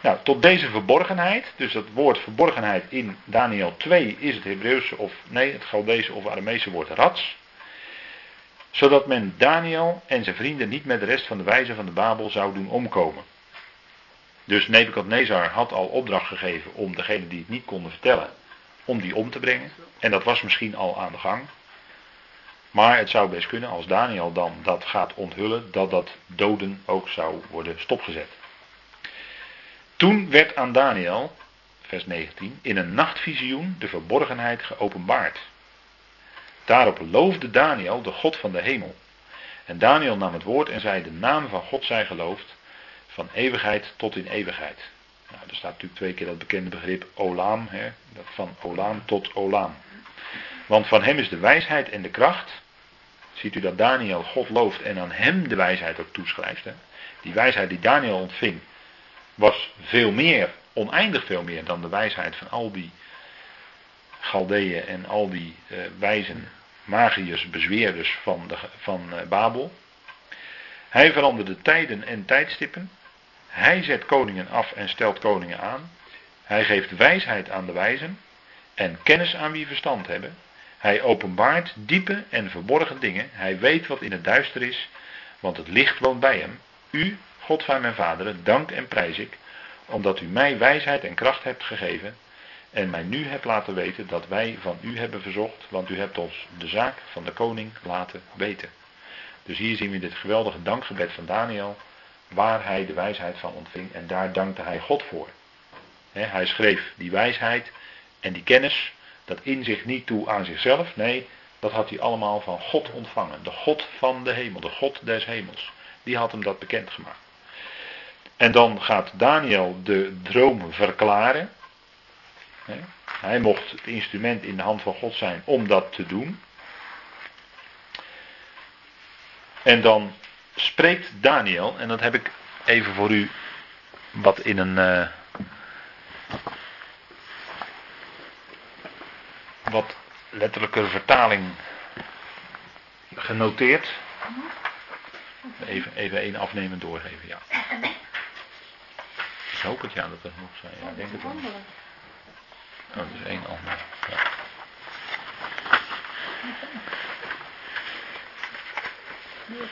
Nou, tot deze verborgenheid, dus dat woord verborgenheid in Daniel 2 is het Hebreeuwse of nee, het Galdese of Aramese woord rats. Zodat men Daniel en zijn vrienden niet met de rest van de wijzen van de Babel zou doen omkomen. Dus Nebukadnezar had al opdracht gegeven om degene die het niet konden vertellen, om die om te brengen. En dat was misschien al aan de gang. Maar het zou best kunnen, als Daniel dan dat gaat onthullen, dat dat doden ook zou worden stopgezet. Toen werd aan Daniel, vers 19, in een nachtvisioen de verborgenheid geopenbaard. Daarop loofde Daniel de God van de hemel. En Daniel nam het woord en zei: De naam van God zij geloofd, van eeuwigheid tot in eeuwigheid. Nou, er staat natuurlijk twee keer dat bekende begrip Olaam, hè, van Olaam tot Olaam. Want van hem is de wijsheid en de kracht. Ziet u dat Daniel God looft en aan hem de wijsheid ook toeschrijft. Hè? Die wijsheid die Daniel ontving was veel meer, oneindig veel meer dan de wijsheid van al die Galdeeën en al die uh, wijzen, magiërs, bezweerders van, de, van uh, Babel. Hij veranderde tijden en tijdstippen. Hij zet koningen af en stelt koningen aan. Hij geeft wijsheid aan de wijzen en kennis aan wie verstand hebben. Hij openbaart diepe en verborgen dingen. Hij weet wat in het duister is, want het licht woont bij hem. U, God van mijn vaderen, dank en prijs ik, omdat u mij wijsheid en kracht hebt gegeven en mij nu hebt laten weten dat wij van u hebben verzocht, want u hebt ons de zaak van de koning laten weten. Dus hier zien we dit geweldige dankgebed van Daniel, waar hij de wijsheid van ontving en daar dankte hij God voor. hij schreef die wijsheid en die kennis, dat inzicht niet toe aan zichzelf, nee, dat had hij allemaal van God ontvangen. De God van de hemel, de God des hemels. Die had hem dat bekendgemaakt. En dan gaat Daniel de droom verklaren. Hij mocht het instrument in de hand van God zijn om dat te doen. En dan spreekt Daniel, en dat heb ik even voor u wat in een. Uh, wat letterlijke vertaling genoteerd. Even, even één afnemen doorgeven, ja. Ik hoop het ja dat er nog zijn. Ja, denk het. Oh, dat is één ander. Ja. Ja.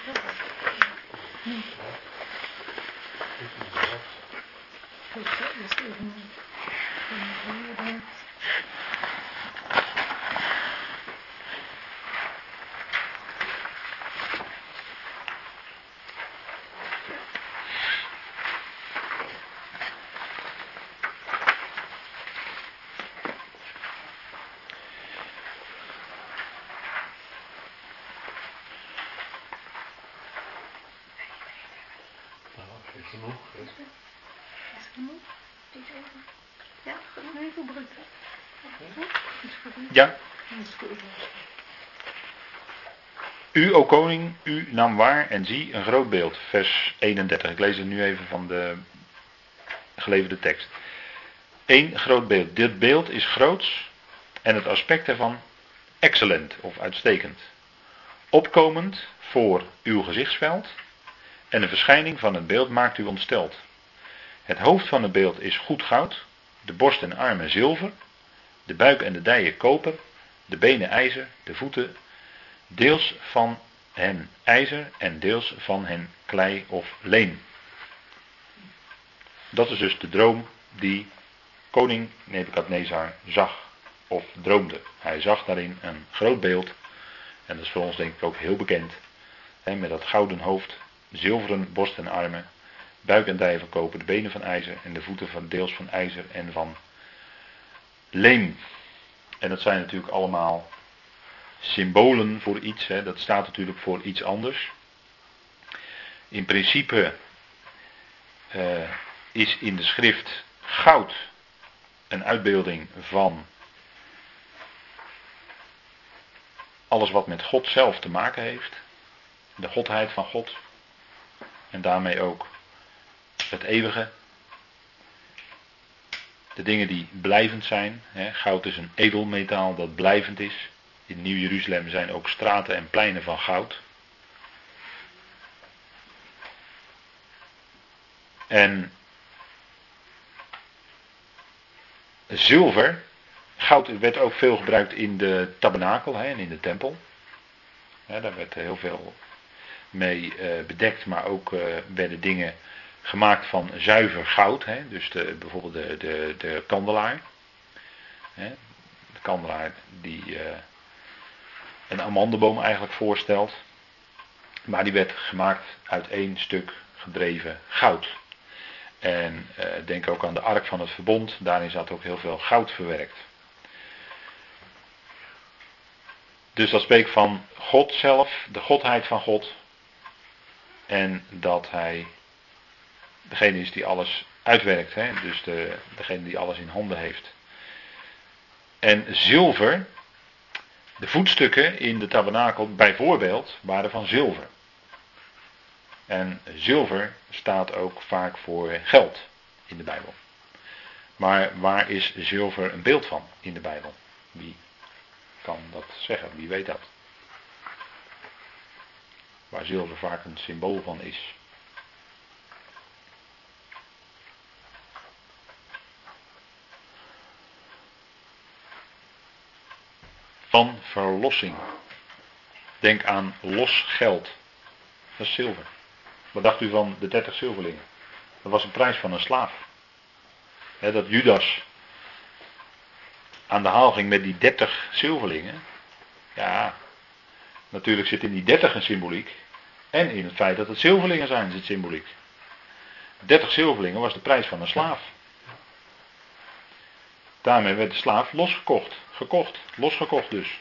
U, o koning, u nam waar en zie een groot beeld. Vers 31. Ik lees het nu even van de geleverde tekst. Eén groot beeld. Dit beeld is groots en het aspect ervan excellent of uitstekend. Opkomend voor uw gezichtsveld en de verschijning van het beeld maakt u ontsteld. Het hoofd van het beeld is goed goud, de borst en armen zilver, de buik en de dijen koper, de benen ijzer, de voeten deels van hen ijzer en deels van hen klei of leem. Dat is dus de droom die koning Nebukadnezar zag of droomde. Hij zag daarin een groot beeld en dat is voor ons denk ik ook heel bekend. Met dat gouden hoofd, zilveren borst en armen, buik en dijen van koper, de benen van ijzer en de voeten van deels van ijzer en van leem. En dat zijn natuurlijk allemaal symbolen voor iets. Hè. Dat staat natuurlijk voor iets anders. In principe uh, is in de schrift goud een uitbeelding van alles wat met God zelf te maken heeft. De godheid van God. En daarmee ook het eeuwige. De dingen die blijvend zijn. Hè. Goud is een edelmetaal dat blijvend is. In Nieuw-Jeruzalem zijn ook straten en pleinen van goud. En zilver, goud werd ook veel gebruikt in de tabernakel hè, en in de tempel. daar werd heel veel mee uh, bedekt, maar ook uh, werden dingen gemaakt van zuiver goud. Hè, dus de, bijvoorbeeld de, de, de kandelaar. Hè, de kandelaar die uh, een amandelboom eigenlijk voorstelt. Maar die werd gemaakt uit één stuk gedreven goud. En uh, denk ook aan de ark van het verbond, daarin zat ook heel veel goud verwerkt. Dus dat spreekt van God zelf, de godheid van God. En dat hij degene is die alles uitwerkt, hè? dus de, degene die alles in handen heeft. En zilver, de voetstukken in de tabernakel bijvoorbeeld, waren van zilver. En zilver staat ook vaak voor geld in de Bijbel. Maar waar is zilver een beeld van in de Bijbel? Wie kan dat zeggen? Wie weet dat? Waar zilver vaak een symbool van is. Van verlossing. Denk aan los geld. Dat is zilver. Wat dacht u van de 30 zilverlingen? Dat was een prijs van een slaaf. dat Judas aan de haal ging met die 30 zilverlingen. Ja, natuurlijk zit in die 30 een symboliek. En in het feit dat het zilverlingen zijn zit symboliek. 30 zilverlingen was de prijs van een slaaf. Daarmee werd de slaaf losgekocht. Gekocht. Losgekocht dus.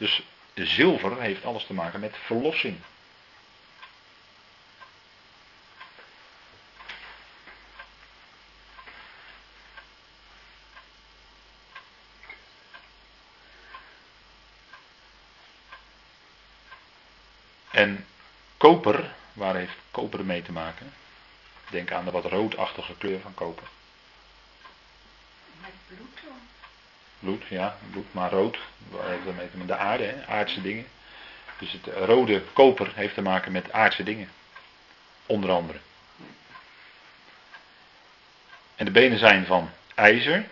Dus zilver heeft alles te maken met verlossing. En koper, waar heeft koper mee te maken? Denk aan de wat roodachtige kleur van koper. Met bloed? Bloed, ja, bloed, maar rood. De aarde, hè? aardse dingen. Dus het rode koper heeft te maken met aardse dingen. Onder andere. En de benen zijn van ijzer.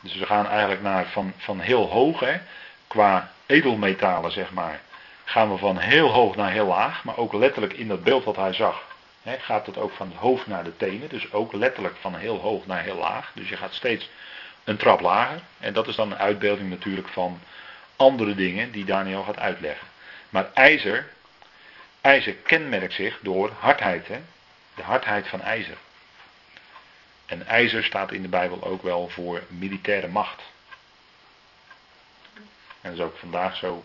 Dus we gaan eigenlijk naar van, van heel hoog, hè, qua edelmetalen, zeg maar gaan we van heel hoog naar heel laag, maar ook letterlijk in dat beeld wat hij zag, hè, gaat het ook van het hoofd naar de tenen, dus ook letterlijk van heel hoog naar heel laag. Dus je gaat steeds een trap lager. En dat is dan een uitbeelding natuurlijk van andere dingen die Daniel gaat uitleggen. Maar ijzer, ijzer kenmerkt zich door hardheid, hè? de hardheid van ijzer. En ijzer staat in de Bijbel ook wel voor militaire macht. En dat is ook vandaag zo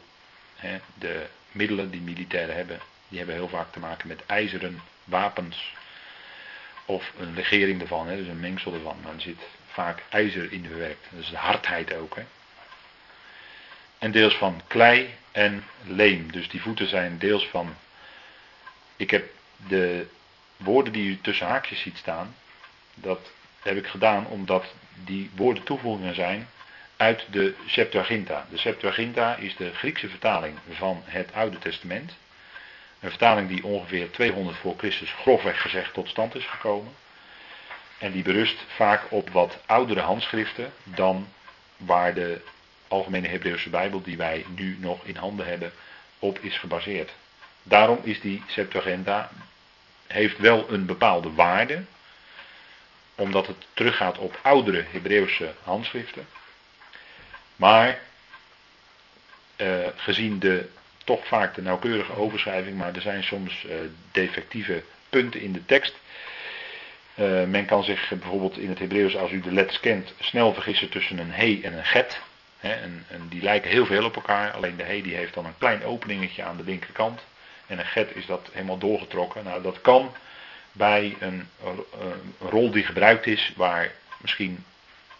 de middelen die militairen hebben, die hebben heel vaak te maken met ijzeren wapens. Of een legering ervan, hè, dus een mengsel ervan. Er zit vaak ijzer in verwerkt. Dat is de hardheid ook. Hè. En deels van klei en leem. Dus die voeten zijn deels van. Ik heb de woorden die u tussen haakjes ziet staan. Dat heb ik gedaan omdat die woorden toevoegingen zijn uit de Septuaginta. De Septuaginta is de Griekse vertaling van het Oude Testament. Een vertaling die ongeveer 200 voor Christus grofweg gezegd tot stand is gekomen. En die berust vaak op wat oudere handschriften dan waar de Algemene Hebreeuwse Bijbel die wij nu nog in handen hebben op is gebaseerd. Daarom is die Septuaginta heeft wel een bepaalde waarde, omdat het teruggaat op oudere Hebreeuwse handschriften. Maar uh, gezien de toch vaak de nauwkeurige overschrijving, maar er zijn soms uh, defectieve punten in de tekst. Uh, men kan zich bijvoorbeeld in het Hebreeuws, als u de letters kent, snel vergissen tussen een he en een get. en, en, die lijken heel veel op elkaar, alleen de he die heeft dan een klein openingetje aan de linkerkant. En een get is dat helemaal doorgetrokken. Nou, dat kan bij een, een rol die gebruikt is, waar misschien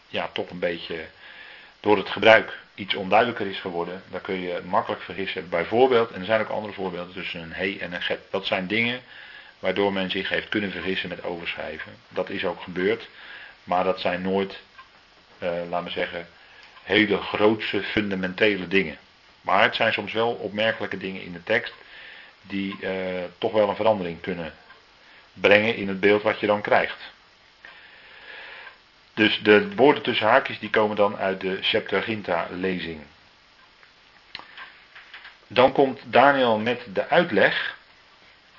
ja, toch een beetje door het gebruik iets onduidelijker is geworden, dan kun je makkelijk vergissen. Bijvoorbeeld, en er zijn ook andere voorbeelden tussen een he en een get. Dat zijn dingen waardoor men zich heeft kunnen vergissen met overschrijven. Dat is ook gebeurd, maar dat zijn nooit, uh, laten we zeggen, hele grootse fundamentele dingen. Maar het zijn soms wel opmerkelijke dingen in de tekst die uh, toch wel een verandering kunnen brengen in het beeld wat je dan krijgt. Dus de woorden tussen haakjes die komen dan uit de Septuaginta lezing. Dan komt Daniel met de uitleg.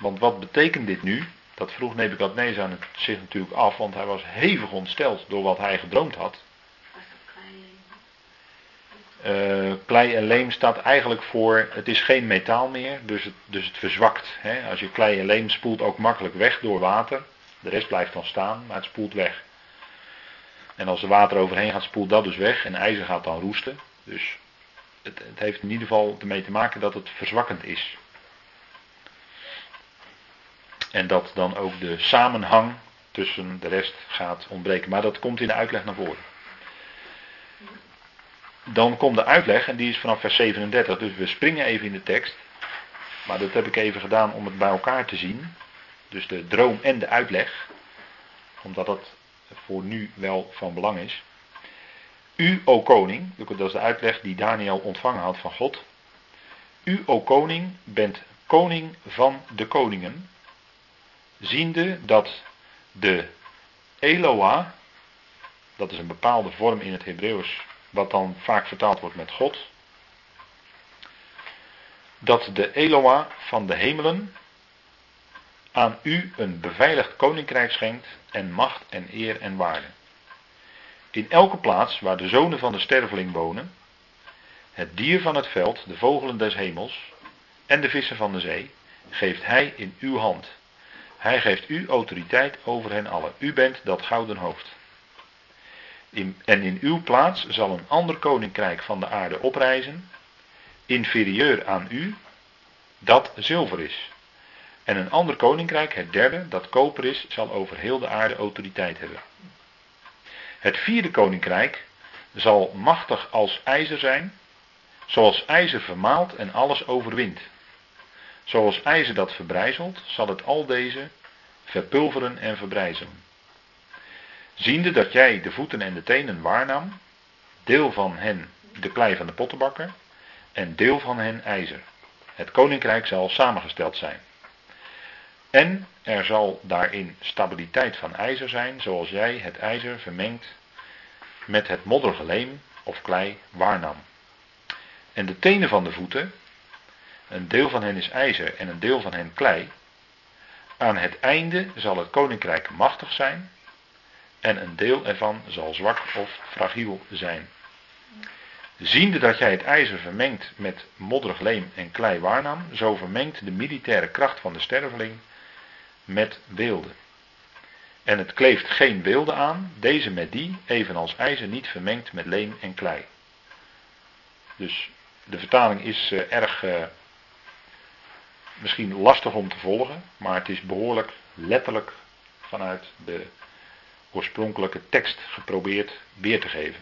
Want wat betekent dit nu? Dat vroeg Nebukadnezar zich natuurlijk af, want hij was hevig ontsteld door wat hij gedroomd had. Uh, klei en leem staat eigenlijk voor, het is geen metaal meer, dus het, dus het verzwakt. Hè? Als je klei en leem spoelt ook makkelijk weg door water. De rest blijft dan staan, maar het spoelt weg. En als er water overheen gaat, spoelt dat dus weg en ijzer gaat dan roesten. Dus het, het heeft in ieder geval ermee te maken dat het verzwakkend is. En dat dan ook de samenhang tussen de rest gaat ontbreken. Maar dat komt in de uitleg naar voren. Dan komt de uitleg, en die is vanaf vers 37, dus we springen even in de tekst. Maar dat heb ik even gedaan om het bij elkaar te zien. Dus de droom en de uitleg. Omdat dat voor nu wel van belang is. U, o koning, dat is de uitleg die Daniel ontvangen had van God. U, o koning, bent koning van de koningen. Ziende dat de Eloah, dat is een bepaalde vorm in het Hebreeuws, wat dan vaak vertaald wordt met God. Dat de Eloah van de hemelen aan u een beveiligd koninkrijk schenkt en macht en eer en waarde. In elke plaats waar de zonen van de sterveling wonen, het dier van het veld, de vogelen des hemels en de vissen van de zee, geeft hij in uw hand. Hij geeft u autoriteit over hen allen. U bent dat gouden hoofd. In, en in uw plaats zal een ander koninkrijk van de aarde oprijzen, inferieur aan u, dat zilver is. En een ander koninkrijk, het derde, dat koper is, zal over heel de aarde autoriteit hebben. Het vierde koninkrijk zal machtig als ijzer zijn, zoals ijzer vermaalt en alles overwint. Zoals ijzer dat verbrijzelt, zal het al deze verpulveren en verbrijzelen. Ziende dat jij de voeten en de tenen waarnam, deel van hen de klei van de pottenbakker en deel van hen ijzer. Het koninkrijk zal samengesteld zijn. En er zal daarin stabiliteit van ijzer zijn, zoals jij het ijzer vermengt met het modderige leem of klei waarnam. En de tenen van de voeten, een deel van hen is ijzer en een deel van hen klei. Aan het einde zal het koninkrijk machtig zijn en een deel ervan zal zwak of fragiel zijn. Ziende dat jij het ijzer vermengt met modderig leem en klei waarnam, zo vermengt de militaire kracht van de sterveling met weelde. En het kleeft geen weelde aan, deze met die, evenals ijzer niet vermengd met leem en klei. Dus de vertaling is uh, erg uh, misschien lastig om te volgen, maar het is behoorlijk letterlijk vanuit de oorspronkelijke tekst geprobeerd weer te geven.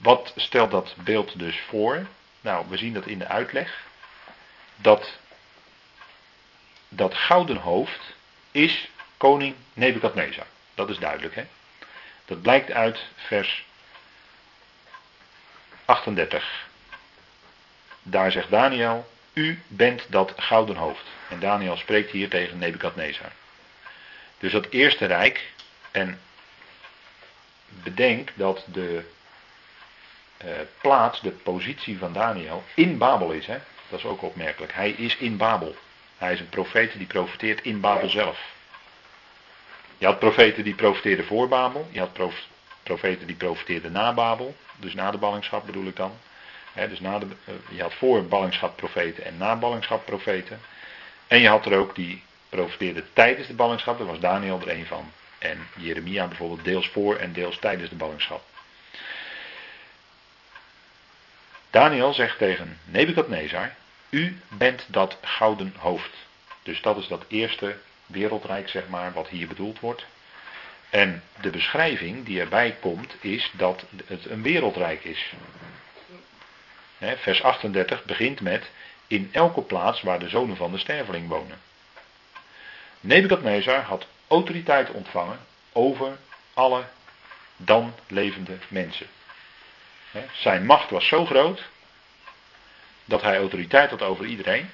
Wat stelt dat beeld dus voor? Nou, we zien dat in de uitleg. Dat dat gouden hoofd is koning Nebukadnezar. Dat is duidelijk, hè? Dat blijkt uit vers 38. Daar zegt Daniel, u bent dat gouden hoofd. En Daniel spreekt hier tegen Nebukadnezar. Dus dat eerste rijk, en bedenk dat de uh, plaats, de positie van Daniel in Babel is. Hè? Dat is ook opmerkelijk. Hij is in Babel. Hij is een profeet die profeteert in Babel zelf. Je had profeten die profeteerden voor Babel. Je had profeten die profeteerden na Babel. Dus na de ballingschap bedoel ik dan. Dus na de, eh, je had voor ballingschap profeten en na ballingschap profeten. En je had er ook die profeteerden tijdens de ballingschap. Daar was Daniel er een van. En Jeremia bijvoorbeeld deels voor en deels tijdens de ballingschap. Daniel zegt tegen Nebukadnezar: u bent dat gouden hoofd. Dus dat is dat eerste wereldrijk, zeg maar, wat hier bedoeld wordt. En de beschrijving die erbij komt, is dat het een wereldrijk is. Vers 38 begint met in elke plaats waar de zonen van de sterveling wonen. Nebukadnezar had autoriteit ontvangen over alle dan levende mensen. Zijn macht was zo groot dat hij autoriteit had over iedereen.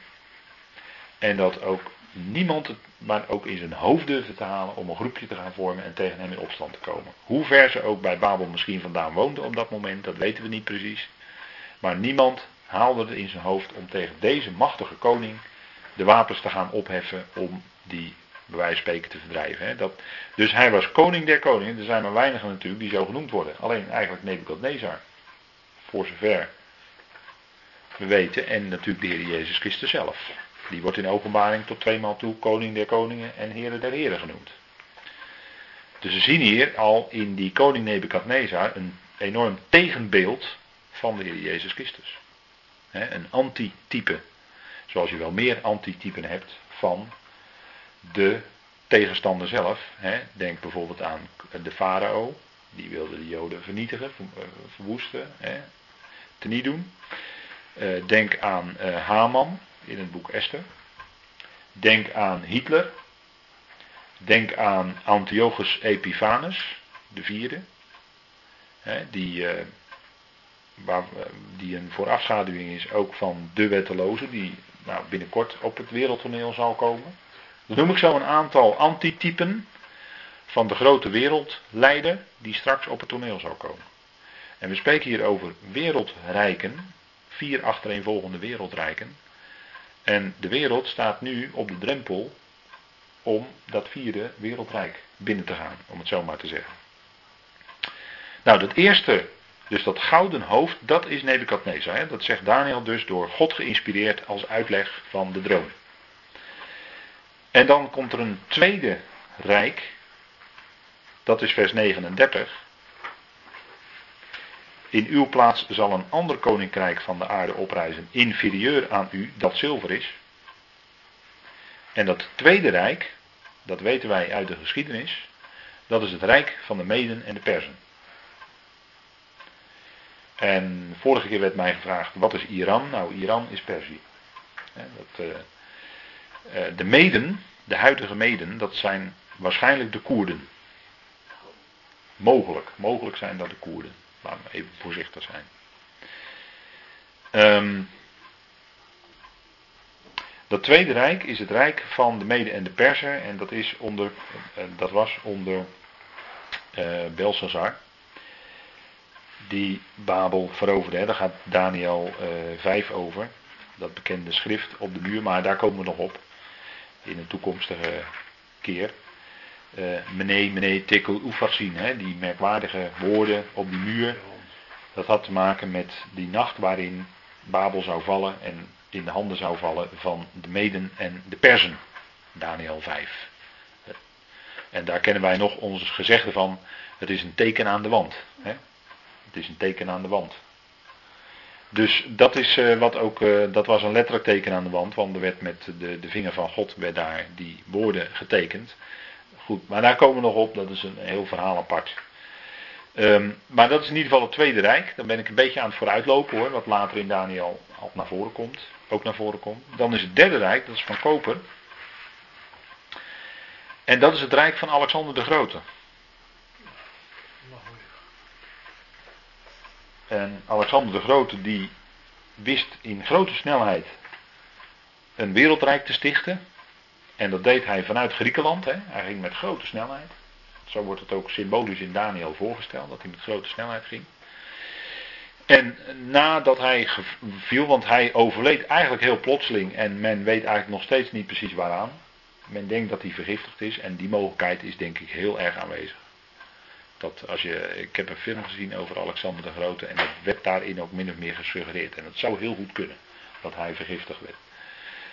En dat ook niemand het maar ook in zijn hoofd durfde te halen om een groepje te gaan vormen en tegen hem in opstand te komen. Hoe ver ze ook bij Babel misschien vandaan woonden op dat moment, dat weten we niet precies. Maar niemand haalde het in zijn hoofd om tegen deze machtige koning de wapens te gaan opheffen om die bij te verdrijven. Hè. Dat, dus hij was koning der koningen. Er zijn maar weinigen natuurlijk die zo genoemd worden. Alleen eigenlijk Nebukadnezar. Voor zover we weten. En natuurlijk de Heer Jezus Christus zelf. Die wordt in openbaring tot tweemaal toe koning der koningen en heren der heren genoemd. Dus we zien hier al in die koning Nebukadnezar een enorm tegenbeeld van de Heer Jezus Christus. een antitype. Zoals je wel meer antitypen hebt van de tegenstander zelf. Denk bijvoorbeeld aan de farao. Die wilde de Joden vernietigen, eh, verwoesten, teniet doen. Eh, denk aan uh, Haman in het boek Esther. Denk aan Hitler. Denk aan Antiochus Epiphanes, de vierde. die, waar, die een voorafschaduwing is ook van de wetteloze, die nou, binnenkort op het wereldtoneel zal komen. Dan noem ik zo een aantal antitypen van de grote wereldleider die straks op het toneel zal komen. En we spreken hier over wereldrijken, vier achtereenvolgende wereldrijken. En de wereld staat nu op de drempel om dat vierde wereldrijk binnen te gaan, om het zo maar te zeggen. Nou, dat eerste, dus dat gouden hoofd, dat is Nebukadnezar. Dat zegt Daniel dus door God geïnspireerd als uitleg van de droom. En dan komt er een tweede rijk, dat is vers 39. In uw plaats zal een ander koninkrijk van de aarde oprijzen, inferieur aan u, dat zilver is. En dat tweede rijk, dat weten wij uit de geschiedenis, dat is het rijk van de Meden en de Persen. En vorige keer werd mij gevraagd, wat is Iran? Nou, Iran is Perzië. Dat, uh, de Meden, de huidige Meden, dat zijn waarschijnlijk de Koerden. Mogelijk, mogelijk zijn dat de Koerden. Laten we even voorzichtig zijn. Um, dat tweede rijk is het rijk van de Mede en de Perser. En dat, is onder, uh, dat was onder uh, Belshazzar. Die Babel veroverde. Daar gaat Daniel uh, eh, 5 over. Dat bekende schrift op de muur. Maar daar komen we nog op. In een toekomstige keer uh, mene, mene, tikkel, hè, die merkwaardige woorden op die muur. Dat had te maken met die nacht waarin Babel zou vallen en in de handen zou vallen van de Meden en de Persen. Daniel 5. En daar kennen wij nog ons gezegde van, het is een teken aan de wand. Het is een teken aan de wand. Dus dat, is, uh, wat ook, uh, dat was een letterlijk teken aan de wand, want er werd met de, de vinger van God werd daar die woorden getekend. Goed, maar daar komen we nog op, dat is een heel verhaal apart. Um, maar dat is in ieder geval het Tweede Rijk. Dan ben ik een beetje aan het vooruitlopen hoor, wat later in Daniel al naar voren komt. Ook naar voren komt. Dan is het Derde Rijk, dat is van Koper. En dat is het Rijk van Alexander de Grote. En Alexander de Grote die wist in grote snelheid een wereldrijk te stichten. En dat deed hij vanuit Griekenland. Hè. Hij ging met grote snelheid. Zo wordt het ook symbolisch in Daniel voorgesteld, dat hij met grote snelheid ging. En nadat hij viel, want hij overleed eigenlijk heel plotseling en men weet eigenlijk nog steeds niet precies waaraan. Men denkt dat hij vergiftigd is en die mogelijkheid is denk ik heel erg aanwezig. Dat als je, ik heb een film gezien over Alexander de Grote en dat werd daarin ook min of meer gesuggereerd. En het zou heel goed kunnen dat hij vergiftigd werd.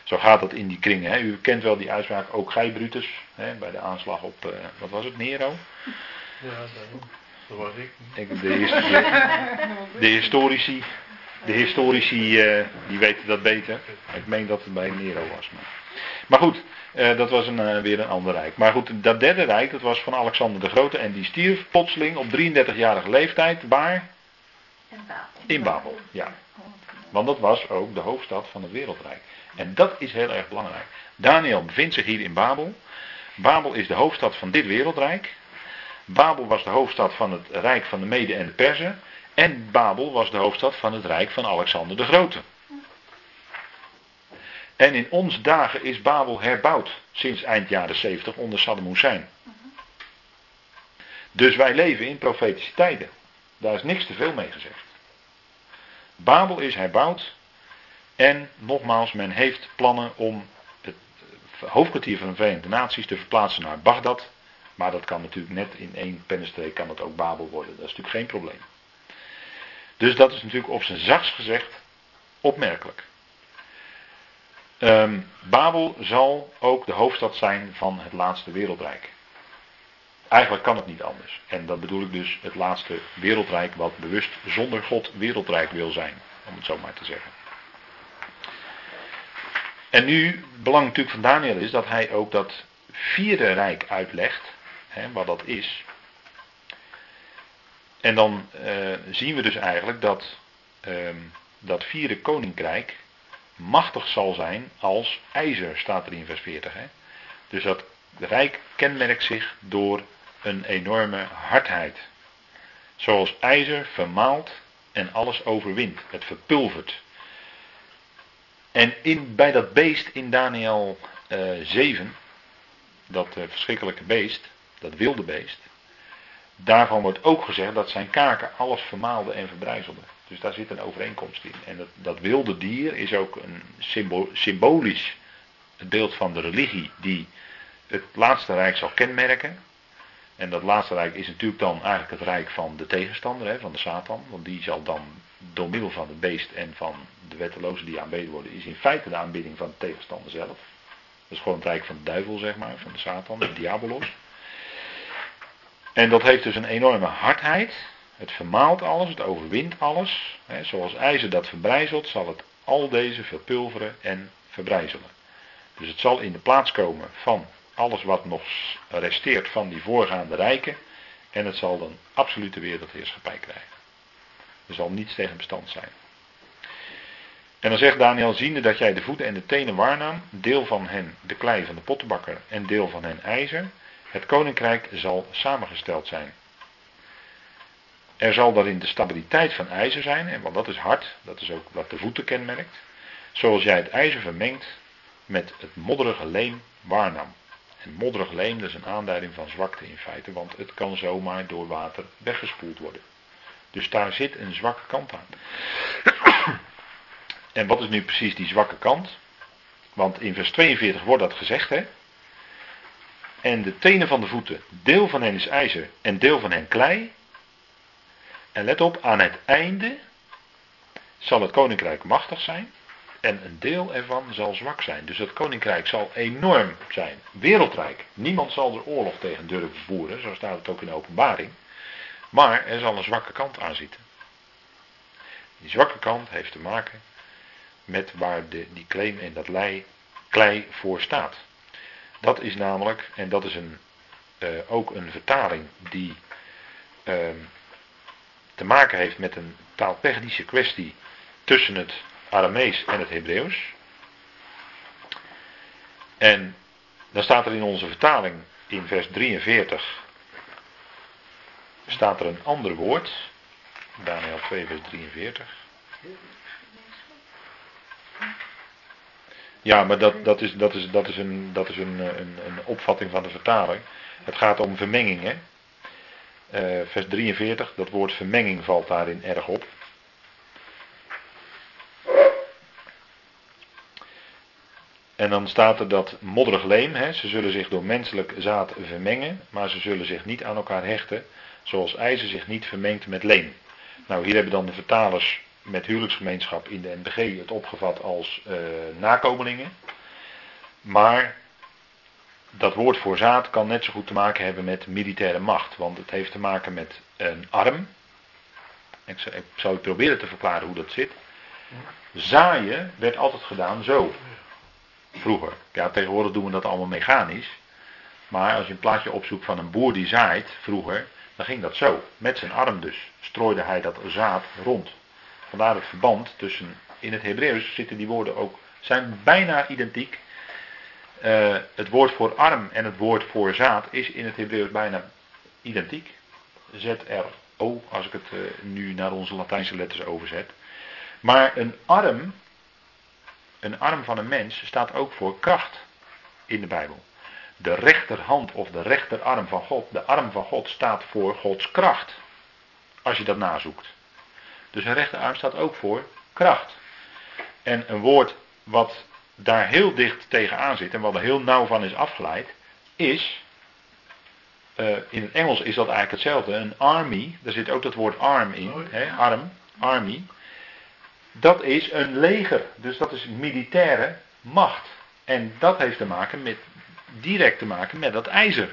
Zo gaat dat in die kringen. Hè. U kent wel die uitspraak, ook gij Brutus, hè, bij de aanslag op, uh, wat was het, Nero? Ja, dat was ik. De, de, de historici De historici eh, die weten dat beter. Ik meen dat het bij Nero was. Maar, maar goed, eh, dat was een, eh, weer een ander rijk. Maar goed, dat derde rijk, dat was van Alexander de Grote. En die stierf plotseling op 33-jarige leeftijd. Waar? In Babel. In Babel, ja. Want dat was ook de hoofdstad van het wereldrijk. En dat is heel erg belangrijk. Daniel bevindt zich hier in Babel. Babel is de hoofdstad van dit wereldrijk. Babel was de hoofdstad van het rijk van de Mede en de Perzen. En Babel was de hoofdstad van het rijk van Alexander de Grote. En in onze dagen is Babel herbouwd sinds eind jaren 70 onder Saddam Hussein. Dus wij leven in profetische tijden. Daar is niks te veel mee gezegd. Babel is herbouwd. En nogmaals, men heeft plannen om het hoofdkwartier van de Verenigde Naties te verplaatsen naar Bagdad. Maar dat kan natuurlijk net in één pennenstreek kan het ook Babel worden. Dat is natuurlijk geen probleem. Dus dat is natuurlijk op zijn zachts gezegd opmerkelijk. Um, Babel zal ook de hoofdstad zijn van het laatste wereldrijk. Eigenlijk kan het niet anders. En dat bedoel ik dus het laatste wereldrijk wat bewust zonder God wereldrijk wil zijn. Om het zo maar te zeggen. En nu, belang natuurlijk van Daniel is dat hij ook dat vierde rijk uitlegt. Hè, wat dat is. En dan uh, zien we dus eigenlijk dat uh, dat vierde koninkrijk machtig zal zijn als ijzer, staat er in vers 40. Hè? Dus dat rijk kenmerkt zich door een enorme hardheid. Zoals ijzer vermaalt en alles overwint. Het verpulvert. En in, bij dat beest in Daniel uh, 7, dat uh, verschrikkelijke beest, dat wilde beest, daarvan wordt ook gezegd dat zijn kaken alles vermaalden en verbrijzelden. Dus daar zit een overeenkomst in. En dat, dat wilde dier is ook een symbolisch het beeld van de religie die het laatste rijk zal kenmerken. En dat laatste rijk is natuurlijk dan eigenlijk het rijk van de tegenstander, hè, van de Satan. Want die zal dan door middel van het beest en van de wettelozen die aanbeden worden, is in feite de aanbidding van de tegenstander zelf. Dat is gewoon het rijk van de duivel, zeg maar, van de Satan, de diabolos. En dat heeft dus een enorme hardheid. Het vermaalt alles, het overwint alles. Zoals ijzer dat verbrijzelt, zal het al deze verpulveren en verbrijzelen. Dus het zal in de plaats komen van alles wat nog resteert van die voorgaande rijken. En het zal dan absolute wereldheerschappij krijgen. Er zal niets tegen bestand zijn. En dan zegt Daniel, ziende dat jij de voeten en de tenen waarnam, deel van hen de klei van de pottenbakker en deel van hen ijzer, het koninkrijk zal samengesteld zijn. Er zal daarin de stabiliteit van ijzer zijn, want dat is hard, dat is ook wat de voeten kenmerkt. Zoals jij het ijzer vermengt met het modderige leem waarnam. En modderig leem, dat is een aanduiding van zwakte in feite, want het kan zomaar door water weggespoeld worden. Dus daar zit een zwakke kant aan. En wat is nu precies die zwakke kant? Want in vers 42 wordt dat gezegd, hè? En de tenen van de voeten, deel van hen is ijzer en deel van hen klei. En let op, aan het einde zal het koninkrijk machtig zijn. En een deel ervan zal zwak zijn. Dus het koninkrijk zal enorm zijn. Wereldrijk. Niemand zal er oorlog tegen durven voeren. Zo staat het ook in de openbaring. Maar er zal een zwakke kant aan zitten. Die zwakke kant heeft te maken met waar de, die claim en dat lei, klei voor staat. Dat is namelijk, en dat is een, uh, ook een vertaling die uh, te maken heeft met een taaltechnische kwestie tussen het Aramees en het Hebreeuws. En dan staat er in onze vertaling in vers 43 staat er een ander woord. Daniel 2 vers 43. Ja, maar dat, dat, is, dat, is, dat is, een, dat is een, een, een opvatting van de vertaling. Het gaat om vermenging. Hè? Uh, vers 43, dat woord vermenging valt daarin erg op. En dan staat er dat modderig leem, hè, ze zullen zich door menselijk zaad vermengen, maar ze zullen zich niet aan elkaar hechten, zoals ijzer zich niet vermengt met leem. Nou, hier hebben dan de vertalers met huwelijksgemeenschap in de NBG het opgevat als uh, nakomelingen. Maar dat woord voor zaad kan net zo goed te maken hebben met militaire macht, want het heeft te maken met een arm. Ik zal, ik zal proberen te verklaren hoe dat zit. Zaaien werd altijd gedaan zo. Vroeger. Ja, tegenwoordig doen we dat allemaal mechanisch. Maar als je een plaatje opzoekt van een boer die zaait, vroeger, dan ging dat zo. Met zijn arm dus. Strooide hij dat zaad rond. Vandaar het verband tussen, in het Hebreeuws zitten die woorden ook, zijn bijna identiek. Uh, het woord voor arm en het woord voor zaad is in het Hebreeuws bijna identiek. Z-R-O, als ik het uh, nu naar onze Latijnse letters overzet. Maar een arm, een arm van een mens, staat ook voor kracht in de Bijbel. De rechterhand of de rechterarm van God, de arm van God, staat voor Gods kracht. Als je dat nazoekt. Dus een rechterarm staat ook voor kracht. En een woord wat daar heel dicht tegenaan zit en wat er heel nauw van is afgeleid, is, uh, in het Engels is dat eigenlijk hetzelfde, een army, daar zit ook dat woord arm in, hè, arm, army. Dat is een leger, dus dat is militaire macht. En dat heeft te maken met, direct te maken met dat ijzer.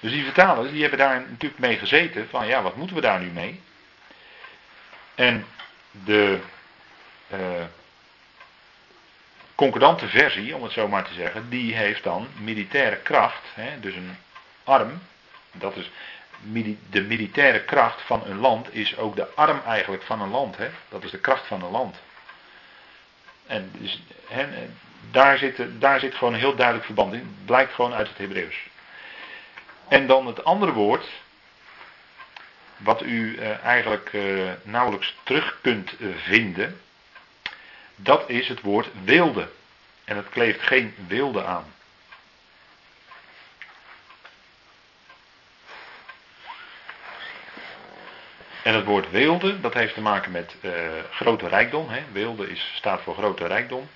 Dus die vertalers, die hebben daar natuurlijk mee gezeten, van ja, wat moeten we daar nu mee? En de uh, concordante versie, om het zo maar te zeggen, die heeft dan militaire kracht, hè, dus een arm, dat is de militaire kracht van een land is ook de arm eigenlijk van een land. Hè? Dat is de kracht van een land. En dus, hè, daar, zit, daar zit gewoon een heel duidelijk verband in. Blijkt gewoon uit het Hebreeuws. En dan het andere woord, wat u eh, eigenlijk eh, nauwelijks terug kunt eh, vinden, dat is het woord wilde. En het kleeft geen wilde aan. En het woord weelde, dat heeft te maken met grote rijkdom. Hè. Weelde is, staat voor grote rijkdom.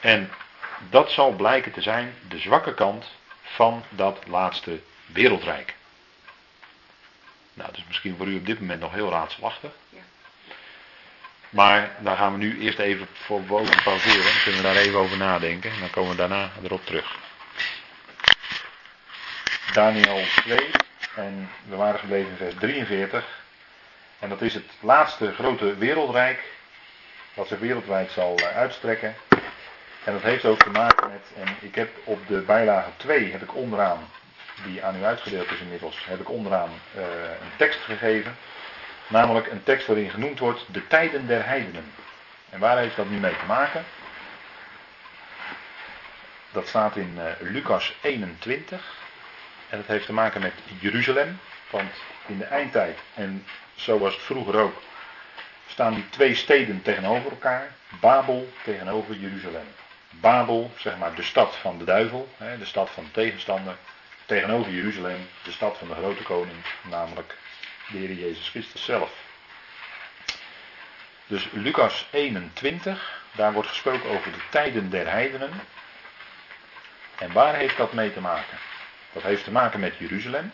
En dat zal blijken te zijn de zwakke kant van dat laatste wereldrijk. Nou, dat is misschien voor u op dit moment nog heel raadselachtig. Ja. Maar daar gaan we nu eerst even voor boven pauzeren. Dan kunnen we daar even over nadenken. En dan komen we daarna erop terug. Daniel 2. En we waren gebleven in vers 43. En dat is het laatste grote wereldrijk, wat zich wereldwijd zal eh, uitstrekken. En dat heeft ook te maken met, en ik heb op de bijlage 2, heb ik onderaan, die aan u uitgedeeld is inmiddels, heb ik onderaan uh, een tekst gegeven. Namelijk een tekst waarin genoemd wordt de tijden der heidenen. En waar heeft dat nu mee te maken? Dat staat in uh, Lucas 21. En dat heeft te maken met Jeruzalem. Want in de eindtijd, en zo was het vroeger ook, staan die twee steden tegenover elkaar. Babel tegenover Jeruzalem. Babel, zeg maar de stad van de duivel, de stad van de tegenstander. Tegenover Jeruzalem, de stad van de grote koning, namelijk de Heer Jezus Christus zelf. Dus Lucas 21, daar wordt gesproken over de tijden der heidenen. En waar heeft dat mee te maken? Dat heeft te maken met Jeruzalem.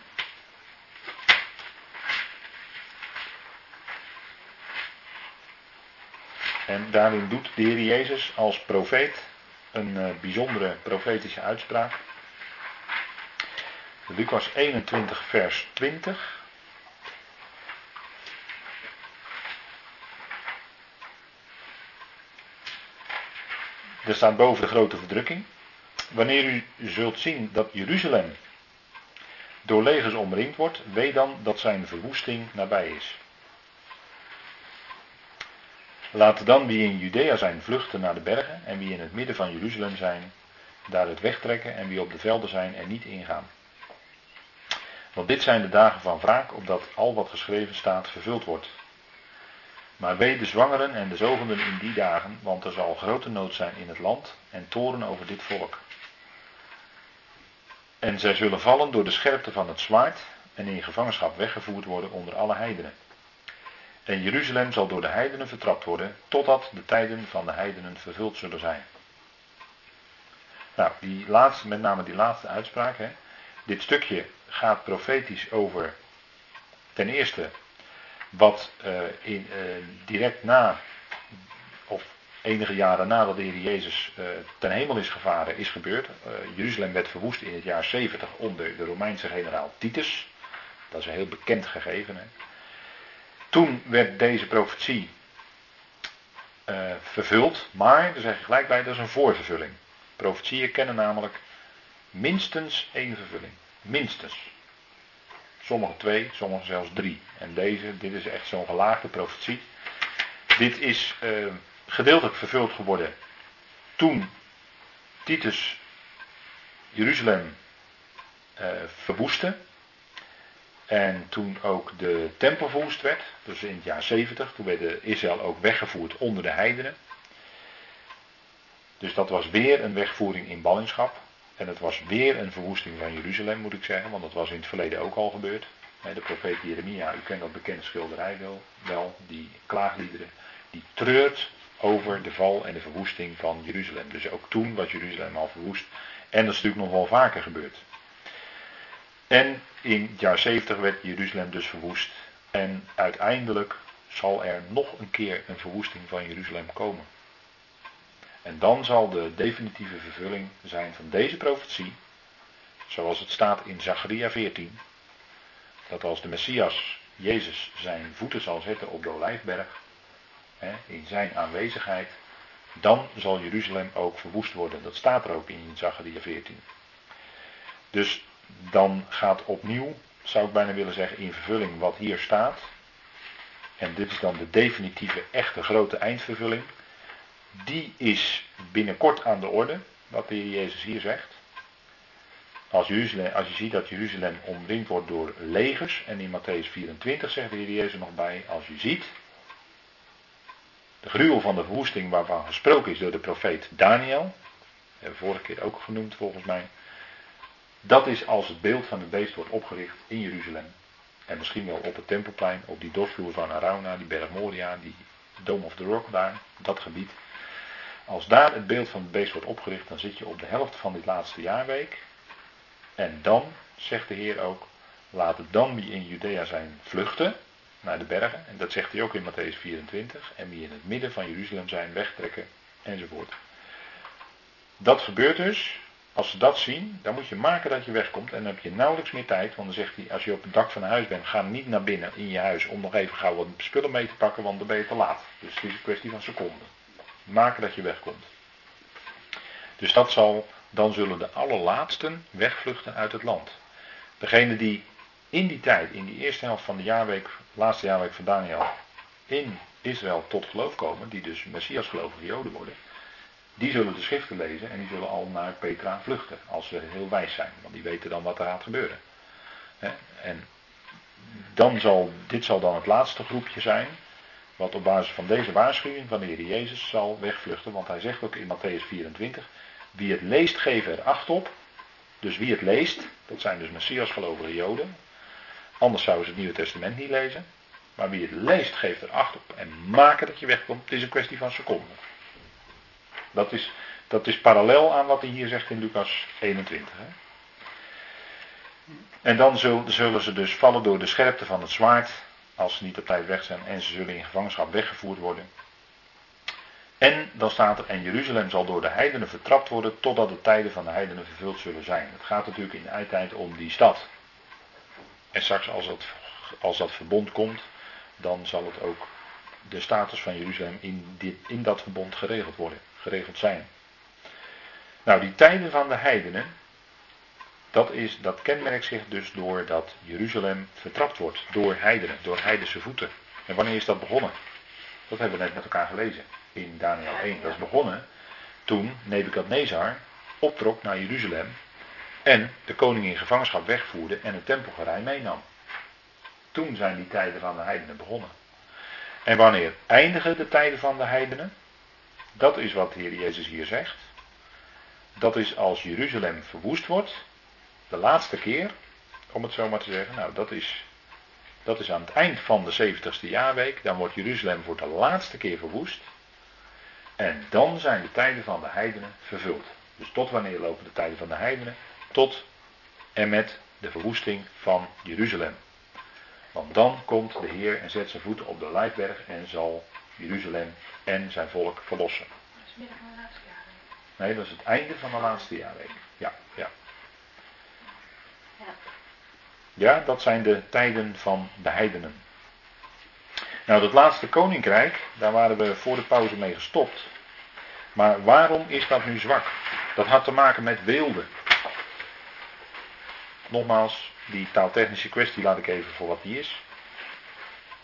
En daarin doet de Heer Jezus als profeet een uh, bijzondere profetische uitspraak. Lucas 21, vers 20. Er staat boven de grote verdrukking. Wanneer u zult zien dat Jeruzalem door legers omringd wordt, weet dan dat zijn verwoesting nabij is. Laten dan wie in Judea zijn vluchten naar de bergen en wie in het midden van Jeruzalem zijn, daar het wegtrekken en wie op de velden zijn er niet ingaan. Want dit zijn de dagen van wraak, opdat al wat geschreven staat vervuld wordt. Maar wee de zwangeren en de zogenden in die dagen, want er zal grote nood zijn in het land en toren over dit volk. En zij zullen vallen door de scherpte van het zwaard en in gevangenschap weggevoerd worden onder alle heidenen. En Jeruzalem zal door de heidenen vertrapt worden, totdat de tijden van de heidenen vervuld zullen zijn. Nou, die laatste, met name die laatste uitspraak. Hè. Dit stukje gaat profetisch over, ten eerste, wat uh, in, uh, direct na, of enige jaren nadat de Heer Jezus uh, ten hemel is gevaren, is gebeurd. Jeruzalem werd verwoest in het jaar 70 onder de Romeinse generaal Titus. Dat is een heel bekend gegeven. Hè. Toen werd deze profetie vervuld, maar, daar zeg je gelijk bij, dat is een voorvervulling. Profetieën kennen namelijk minstens één vervulling. Minstens. Sommige twee, sommige zelfs drie. En deze, dit is echt zo'n gelaagde profetie. Dit is uh, gedeeltelijk vervuld geworden toen Titus Jeruzalem uh, verwoestte. En toen ook de tempel verwoest werd, dus in het jaar 70, toen werd Israël ook weggevoerd onder de heidenen. Dus dat was weer een wegvoering in ballingschap. En het was weer een verwoesting van Jeruzalem, moet ik zeggen, want dat was in het verleden ook al gebeurd. De profeet Jeremia, u kent dat bekende schilderij wel, wel, die klaagliederen, die treurt over de val en de verwoesting van Jeruzalem. Dus ook toen was Jeruzalem al verwoest. En dat is natuurlijk nog wel vaker gebeurd. En in het jaar 70 werd Jeruzalem dus verwoest. En uiteindelijk zal er nog een keer een verwoesting van Jeruzalem komen. En dan zal de definitieve vervulling zijn van deze profetie, zoals het staat in Zacharia 14, dat als de Messias, Jezus, zijn voeten zal zetten op de Olijfberg, in zijn aanwezigheid, dan zal Jeruzalem ook verwoest worden. Dat staat er ook in Zacharia 14. Dus dan gaat opnieuw, zou ik bijna willen zeggen, in vervulling wat hier staat. En dit is dan de definitieve, echte grote eindvervulling. Die is binnenkort aan de orde, wat de Heer Jezus hier zegt. Als, als je ziet dat Jeruzalem omringd wordt door legers, en in Matthäus 24 zegt de Heer Jezus nog bij, als je ziet de gruwel van de verwoesting waarvan gesproken is door de profeet Daniel, hebben vorige keer ook genoemd volgens mij, dat is als het beeld van het beest wordt opgericht in Jeruzalem. En misschien wel op het tempelplein, op die dorpsvloer van Arauna, die berg Moria, die Dome of the Rock daar, dat gebied. Als daar het beeld van het beest wordt opgericht, dan zit je op de helft van dit laatste jaarweek. En dan, zegt de Heer ook, laat het dan wie in Judea zijn vluchten naar de bergen. En dat zegt hij ook in Matthäus 24. En wie in het midden van Jeruzalem zijn, wegtrekken enzovoort. Dat gebeurt dus als ze dat zien, dan moet je maken dat je wegkomt. En dan heb je nauwelijks meer tijd. Want dan zegt hij, als je op het dak van een huis bent, ga niet naar binnen in je huis om nog even gauw wat spullen mee te pakken, want dan ben je te laat. Dus het is een kwestie van seconden. Maken dat je wegkomt. Dus dat zal, dan zullen de allerlaatsten wegvluchten uit het land. Degene die in die tijd, in die eerste helft van de jaarweek, laatste jaarweek van Daniel, in Israël tot geloof komen, die dus Messias gelovige Joden worden, die zullen de schriften lezen en die zullen al naar Petra vluchten. Als ze heel wijs zijn. Want die weten dan wat er gaat gebeuren. En dan zal, dit zal dan het laatste groepje zijn. Wat op basis van deze waarschuwing van de Jezus zal wegvluchten. Want hij zegt ook in Matthäus 24. Wie het leest, geef er acht op. Dus wie het leest, dat zijn dus Messias gelovige Joden. Anders zouden ze het Nieuwe Testament niet lezen. Maar wie het leest, geeft er acht op. En maken dat je wegkomt. Het is een kwestie van seconden. Dat is, dat is parallel aan wat hij hier zegt in Lucas 21. Hè? En dan zullen ze dus vallen door de scherpte van het zwaard, als ze niet op tijd weg zijn, en ze zullen in gevangenschap weggevoerd worden. En dan staat er, en Jeruzalem zal door de heidenen vertrapt worden, totdat de tijden van de heidenen vervuld zullen zijn. Het gaat natuurlijk in de eindtijd om die stad. En straks als, het, als dat verbond komt, dan zal het ook de status van Jeruzalem in, dit, in dat verbond geregeld worden geregeld zijn. Nou, die tijden van de heidenen, dat, is, dat kenmerkt zich dus doordat Jeruzalem vertrapt wordt door heidenen, door heidense voeten. En wanneer is dat begonnen? Dat hebben we net met elkaar gelezen in Daniel 1. Dat is begonnen toen Nebukadnezar optrok naar Jeruzalem en de koning in gevangenschap wegvoerde en het tempelgerij meenam. Toen zijn die tijden van de heidenen begonnen. En wanneer eindigen de tijden van de heidenen? Dat is wat de Heer Jezus hier zegt. Dat is als Jeruzalem verwoest wordt, de laatste keer, om het zo maar te zeggen. Nou, dat is, dat is aan het eind van de 70ste jaarweek. Dan wordt Jeruzalem voor de laatste keer verwoest. En dan zijn de tijden van de heidenen vervuld. Dus tot wanneer lopen de tijden van de heidenen? Tot en met de verwoesting van Jeruzalem. Want dan komt de Heer en zet zijn voeten op de Lijfberg en zal Jeruzalem en zijn volk verlossen. Dat is midden van de laatste jaarweek. Nee, dat is het einde van de laatste jaarweek. Ja, ja. Ja, dat zijn de tijden van de heidenen. Nou, dat laatste koninkrijk, daar waren we voor de pauze mee gestopt. Maar waarom is dat nu zwak? Dat had te maken met weelde. Nogmaals, die taaltechnische kwestie laat ik even voor wat die is.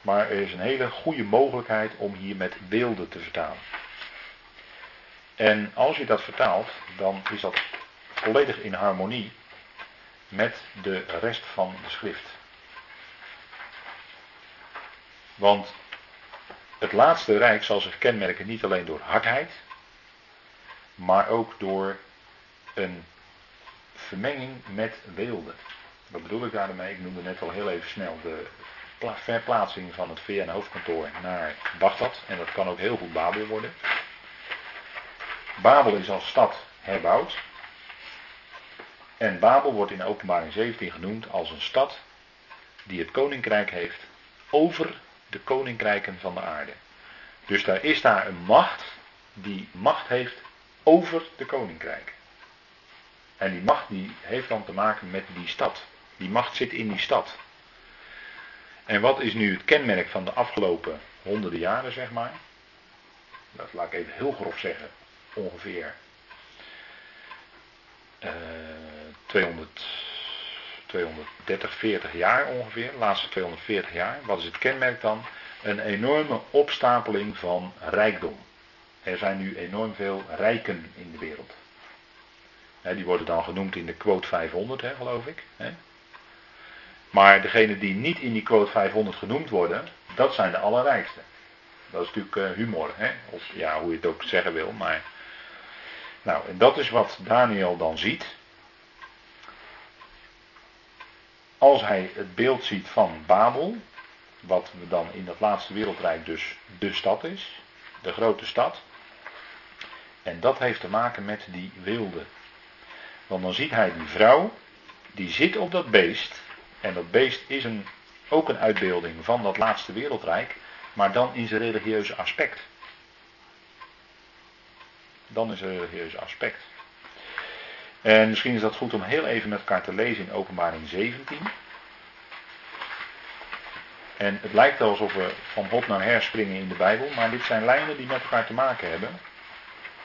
Maar er is een hele goede mogelijkheid om hier met beelden te vertalen. En als je dat vertaalt, dan is dat volledig in harmonie met de rest van de schrift. Want het laatste rijk zal zich kenmerken niet alleen door hardheid, maar ook door een vermenging met weelde. Wat bedoel ik daarmee? Ik noemde net al heel even snel de verplaatsing van het VN-hoofdkantoor naar Bagdad. En dat kan ook heel goed Babel worden. Babel is als stad herbouwd. En Babel wordt in openbaring 17 genoemd als een stad die het koninkrijk heeft over de koninkrijken van de aarde. Dus daar is daar een macht die macht heeft over de koninkrijk. En die macht die heeft dan te maken met die stad. Die macht zit in die stad. En wat is nu het kenmerk van de afgelopen honderden jaren, zeg maar? Dat laat ik even heel grof zeggen. Ongeveer uh, 200, 230, 40 jaar ongeveer. De laatste 240 jaar. Wat is het kenmerk dan? Een enorme opstapeling van rijkdom. Er zijn nu enorm veel rijken in de wereld. die worden dan genoemd in de quote 500, geloof ik. Maar degenen die niet in die quote 500 genoemd worden, dat zijn de allerrijkste. Dat is natuurlijk uh, humor, of ja, hoe je het ook zeggen wil. Maar, nou, en dat is wat Daniel dan ziet. Als hij het beeld ziet van Babel, wat we dan in dat laatste wereldrijk dus de stad is, de grote stad. En dat heeft te maken met die wilde. Want dan ziet hij die vrouw, die zit op dat beest. En dat beest is een, ook een uitbeelding van dat laatste wereldrijk, maar dan in zijn religieuze aspect. Dan is een religieuze aspect. En misschien is dat goed om heel even met elkaar te lezen in Openbaring 17. En het lijkt wel alsof we van hop naar her springen in de Bijbel, maar dit zijn lijnen die met elkaar te maken hebben.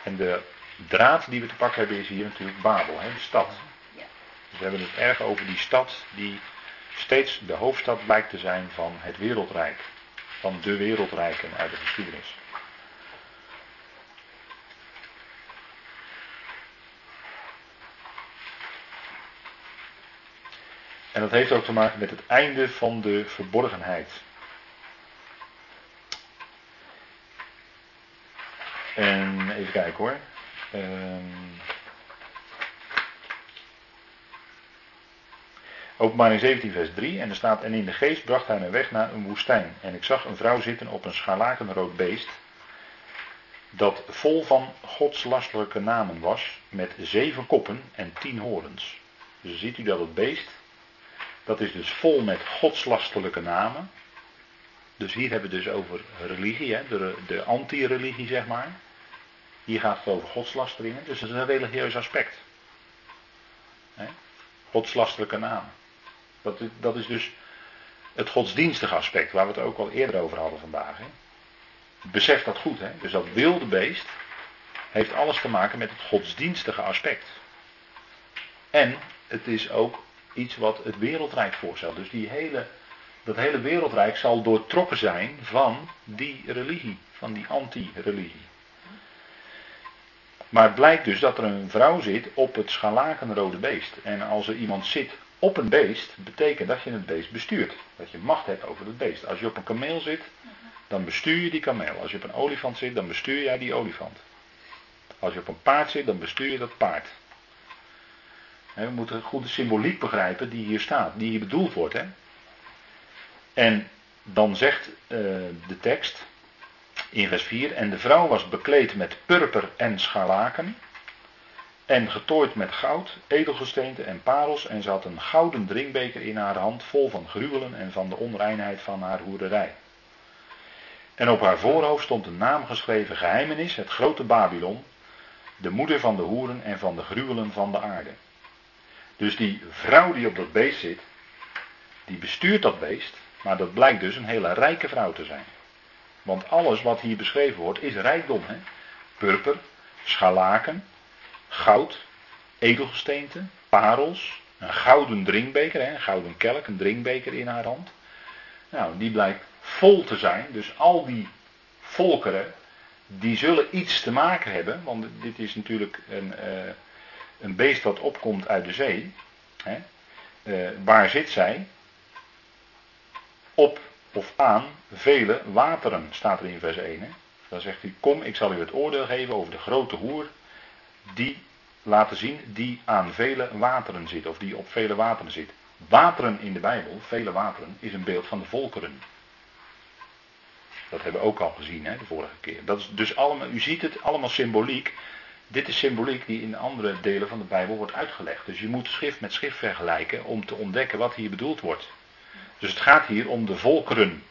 En de draad die we te pakken hebben is hier natuurlijk Babel, hè, de stad. Dus we hebben het erg over die stad die steeds de hoofdstad blijkt te zijn van het wereldrijk. Van de wereldrijken uit de geschiedenis. En dat heeft ook te maken met het einde van de verborgenheid. En even kijken hoor. Um, Openbaring 17 vers 3 en er staat en in de geest bracht hij mij weg naar een woestijn en ik zag een vrouw zitten op een scharlakenrood beest dat vol van godslastelijke namen was met zeven koppen en tien horens. Dus ziet u dat het beest dat is dus vol met godslastelijke namen. Dus hier hebben we dus over religie, hè? de, de anti-religie zeg maar. Hier gaat het over godslasteringen, dus dat is een religieus aspect. Hè? Godslastelijke namen. Dat, dat is dus het godsdienstige aspect, waar we het ook al eerder over hadden vandaag. Hè? Besef dat goed, hè? dus dat wilde beest heeft alles te maken met het godsdienstige aspect. En het is ook iets wat het wereldrijk voorstelt. Dus die hele, dat hele wereldrijk zal doortrokken zijn van die religie, van die anti-religie. Maar het blijkt dus dat er een vrouw zit op het scharlakenrode beest. En als er iemand zit op een beest, betekent dat je het beest bestuurt. Dat je macht hebt over het beest. Als je op een kameel zit, dan bestuur je die kameel. Als je op een olifant zit, dan bestuur jij die olifant. Als je op een paard zit, dan bestuur je dat paard. We moeten goed de symboliek begrijpen die hier staat, die hier bedoeld wordt. Hè? En dan zegt uh, de tekst in vers 4: En de vrouw was bekleed met purper en scharlaken. En getooid met goud, edelgesteente en parels. En ze had een gouden drinkbeker in haar hand, vol van gruwelen en van de onreinheid van haar hoerderij. En op haar voorhoofd stond een naam geschreven: Geheimenis, het grote Babylon, de moeder van de hoeren en van de gruwelen van de aarde. Dus die vrouw die op dat beest zit, die bestuurt dat beest, maar dat blijkt dus een hele rijke vrouw te zijn. Want alles wat hier beschreven wordt is rijkdom. Hè? Purper, scharlaken, goud, edelgesteente, parels, een gouden drinkbeker, hè? een gouden kelk, een drinkbeker in haar hand. Nou, die blijkt vol te zijn. Dus al die volkeren, die zullen iets te maken hebben. Want dit is natuurlijk een, uh, een beest dat opkomt uit de zee. Hè? Uh, waar zit zij? Op of aan vele wateren, staat er in vers 1. Hè? Dan zegt hij, kom, ik zal u het oordeel geven over de grote hoer, die laten zien, die aan vele wateren zit, of die op vele wateren zit. Wateren in de Bijbel, vele wateren, is een beeld van de volkeren. Dat hebben we ook al gezien, hè, de vorige keer. Dat is dus allemaal, u ziet het allemaal symboliek. Dit is symboliek die in andere delen van de Bijbel wordt uitgelegd. Dus je moet schrift met schrift vergelijken om te ontdekken wat hier bedoeld wordt. Dus het gaat hier om de volkeren.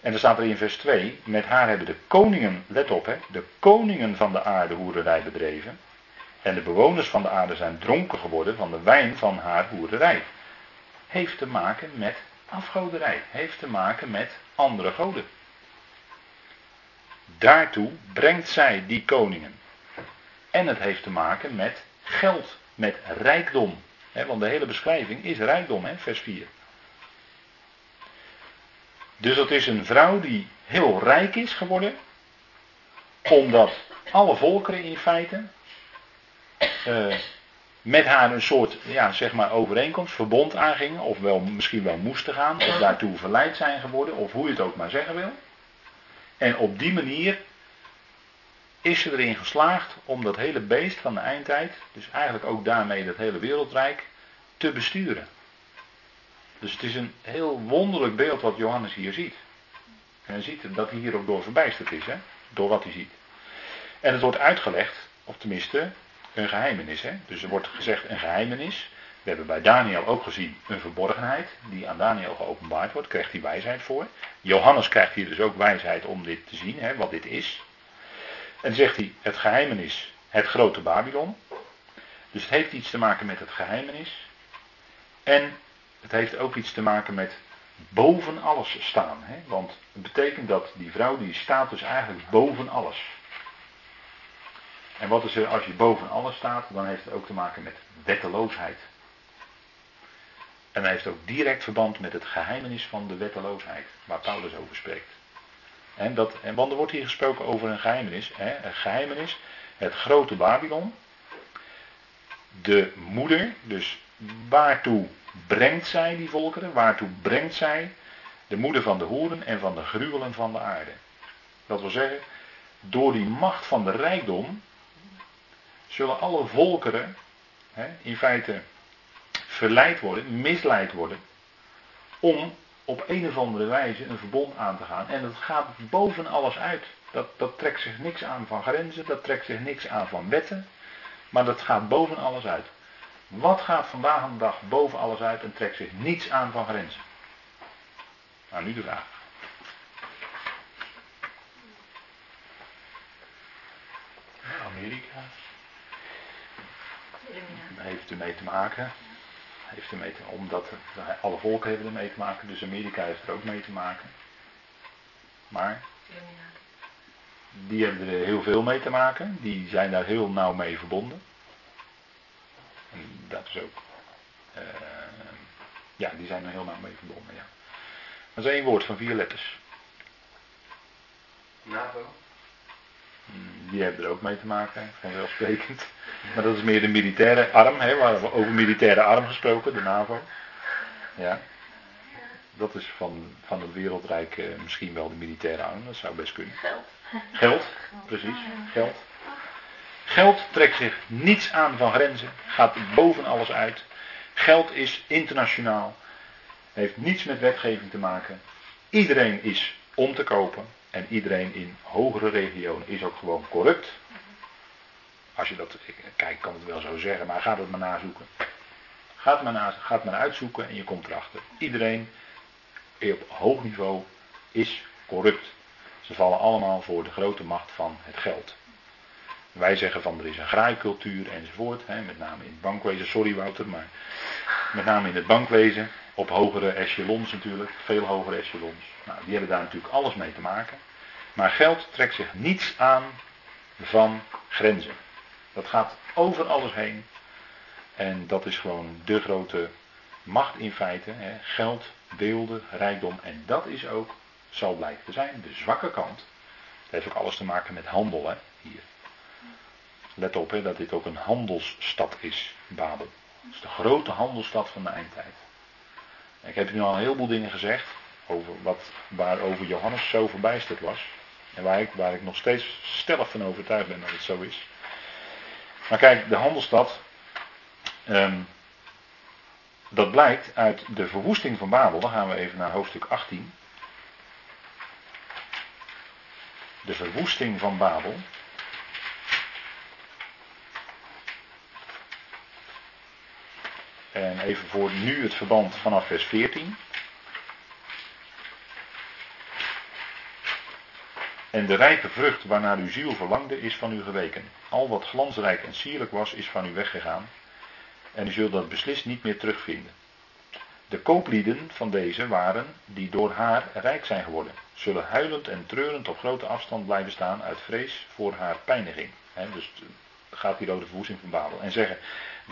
En dan staat er in vers 2, met haar hebben de koningen, let op hè, de koningen van de aarde hoererij bedreven. En de bewoners van de aarde zijn dronken geworden van de wijn van haar hoererij. Heeft te maken met afgoderij, heeft te maken met andere goden. Daartoe brengt zij die koningen. En het heeft te maken met geld, met rijkdom. want de hele beschrijving is rijkdom, vers 4. Dus dat is een vrouw die heel rijk is geworden, omdat alle volkeren in feite uh, met haar een soort, ja, zeg maar, overeenkomst, verbond aangingen, of wel, misschien wel moesten gaan, of daartoe verleid zijn geworden, of hoe je het ook maar zeggen wil. En op die manier is ze erin geslaagd om dat hele beest van de eindtijd, dus eigenlijk ook daarmee dat hele wereldrijk, te besturen. Dus het is een heel wonderlijk beeld wat Johannes hier ziet. En hij ziet dat hij hier ook door verbijsterd is, hè? door wat hij ziet. En het wordt uitgelegd, of tenminste een geheimenis. Hè? Dus er wordt gezegd een geheimenis. We hebben bij Daniel ook gezien een verborgenheid die aan Daniel geopenbaard wordt. Krijgt hij wijsheid voor. Johannes krijgt hier dus ook wijsheid om dit te zien, hè, wat dit is. En zegt hij het geheimenis, het grote Babylon. Dus het heeft iets te maken met het geheimenis. En het heeft ook iets te maken met boven alles staan. Hè? Want het betekent dat die vrouw die staat dus eigenlijk boven alles. En wat is er als je boven alles staat? Dan heeft het ook te maken met wetteloosheid. En dat heeft ook direct verband met het geheimenis van de wetteloosheid, waar Paulus over spreekt. En dat, en, want er wordt hier gesproken over een geheimenis. Hè, een geheimenis, het grote Babylon. De moeder, dus waartoe brengt zij die volkeren? Waartoe brengt zij de moeder van de hoeren en van de gruwelen van de aarde? Dat wil zeggen, door die macht van de rijkdom zullen alle volkeren hè, in feite verleid worden, misleid worden, om op een of andere wijze een verbond aan te gaan. En dat gaat boven alles uit. Dat, dat trekt zich niks aan van grenzen, dat trekt zich niks aan van wetten, maar dat gaat boven alles uit. Wat gaat vandaag aan de dag boven alles uit en trekt zich niets aan van grenzen? Nou, nu de vraag. Amerika. Heeft ermee te maken. Heeft ermee te, omdat alle volken hebben ermee te maken, dus Amerika heeft er ook mee te maken. Maar die hebben er heel veel mee te maken. Die zijn daar heel nauw mee verbonden. En dat is ook. Uh, ja, die zijn er heel nauw mee verbonden. Ja. Dat is één woord van vier letters. NAVO? Hmm, die hebben er ook mee te maken, vanzelfsprekend. Maar dat is meer de militaire arm, hè, waar we over militaire arm gesproken, de NAVO. Ja. Dat is van, van het wereldrijk uh, misschien wel de militaire arm, dat zou best kunnen. Geld. Geld, precies, geld. Geld trekt zich niets aan van grenzen, gaat boven alles uit. Geld is internationaal, heeft niets met wetgeving te maken. Iedereen is om te kopen en iedereen in hogere regionen is ook gewoon corrupt. Als je dat, kijk, kan het wel zo zeggen, maar ga het maar nazoeken. Ga het maar, na, ga het maar uitzoeken en je komt erachter. Iedereen op hoog niveau is corrupt. Ze vallen allemaal voor de grote macht van het geld. Wij zeggen van er is een graaikultuur enzovoort. Hè, met name in het bankwezen. Sorry Wouter, maar met name in het bankwezen. op hogere echelons natuurlijk, veel hogere echelons. Nou, die hebben daar natuurlijk alles mee te maken. Maar geld trekt zich niets aan van grenzen. Dat gaat over alles heen. En dat is gewoon de grote macht in feite. Hè. Geld, beelden, rijkdom. En dat is ook, zal blijken te zijn, de zwakke kant. Het heeft ook alles te maken met handel hè, hier. Let op hè, dat dit ook een handelsstad is, Babel. Het is de grote handelsstad van de eindtijd. Ik heb nu al een heleboel dingen gezegd over wat, waarover Johannes zo verbijsterd was. En waar ik, waar ik nog steeds stellig van overtuigd ben dat het zo is. Maar kijk, de handelsstad, um, dat blijkt uit de verwoesting van Babel. Dan gaan we even naar hoofdstuk 18. De verwoesting van Babel. En even voor nu het verband vanaf vers 14. En de rijke vrucht waarnaar uw ziel verlangde is van u geweken. Al wat glansrijk en sierlijk was is van u weggegaan. En u zult dat beslist niet meer terugvinden. De kooplieden van deze waren, die door haar rijk zijn geworden, zullen huilend en treurend op grote afstand blijven staan uit vrees voor haar pijniging. dus gaat hier over de verwoesting van Babel. En zeggen,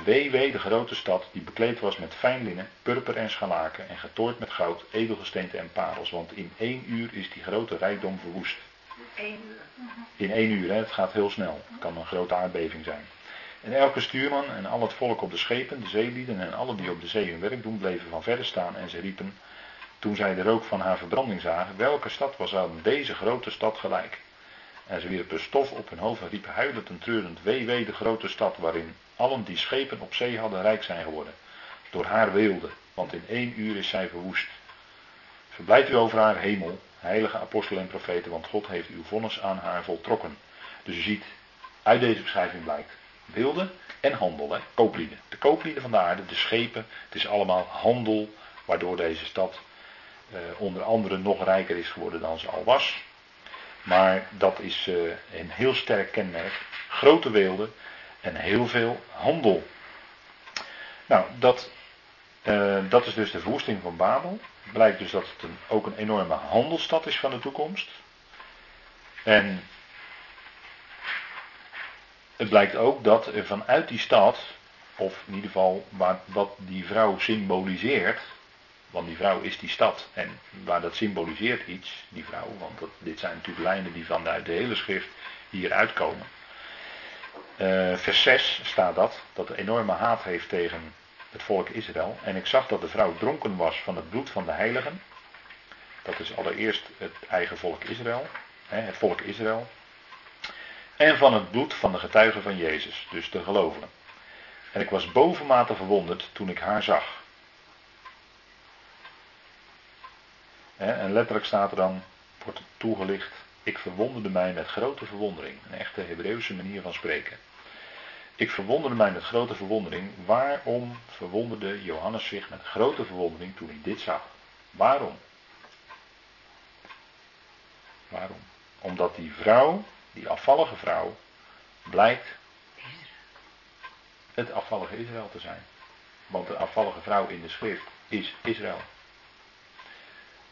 wee wee de grote stad die bekleed was met fijn linnen, purper en scharlaken en getooid met goud, edelgesteente en parels. Want in één uur is die grote rijkdom verwoest. In één uur, hè, het gaat heel snel. Het kan een grote aardbeving zijn. En elke stuurman en al het volk op de schepen, de zeelieden en alle die op de zee hun werk doen, bleven van verre staan en ze riepen, toen zij de rook van haar verbranding zagen, welke stad was aan deze grote stad gelijk? En ze wierpen stof op hun hoofd en riepen huilend en treurend, wee wee de grote stad, waarin allen die schepen op zee hadden rijk zijn geworden. Door haar weelde, want in één uur is zij verwoest. Verblijd u over haar hemel, heilige apostelen en profeten, want God heeft uw vonnis aan haar voltrokken. Dus u ziet, uit deze beschrijving blijkt, beelden en handel, hè? kooplieden. De kooplieden van de aarde, de schepen, het is allemaal handel, waardoor deze stad eh, onder andere nog rijker is geworden dan ze al was. Maar dat is uh, een heel sterk kenmerk. Grote weelden en heel veel handel. Nou, dat, uh, dat is dus de verwoesting van Babel. Blijkt dus dat het ook een enorme handelsstad is van de toekomst. En het blijkt ook dat er vanuit die stad, of in ieder geval waar, wat die vrouw symboliseert, want die vrouw is die stad en waar dat symboliseert iets, die vrouw, want dit zijn natuurlijk lijnen die vanuit de hele schrift hier uitkomen. Uh, vers 6 staat dat, dat er enorme haat heeft tegen het volk Israël. En ik zag dat de vrouw dronken was van het bloed van de heiligen. Dat is allereerst het eigen volk Israël, hè, het volk Israël. En van het bloed van de getuigen van Jezus, dus de gelovigen. En ik was bovenmate verwonderd toen ik haar zag. En letterlijk staat er dan, wordt toegelicht, ik verwonderde mij met grote verwondering. Een echte Hebreeuwse manier van spreken. Ik verwonderde mij met grote verwondering. Waarom verwonderde Johannes zich met grote verwondering toen hij dit zag? Waarom? Waarom? Omdat die vrouw die afvallige vrouw blijkt het afvallige Israël te zijn. Want de afvallige vrouw in de schrift is Israël.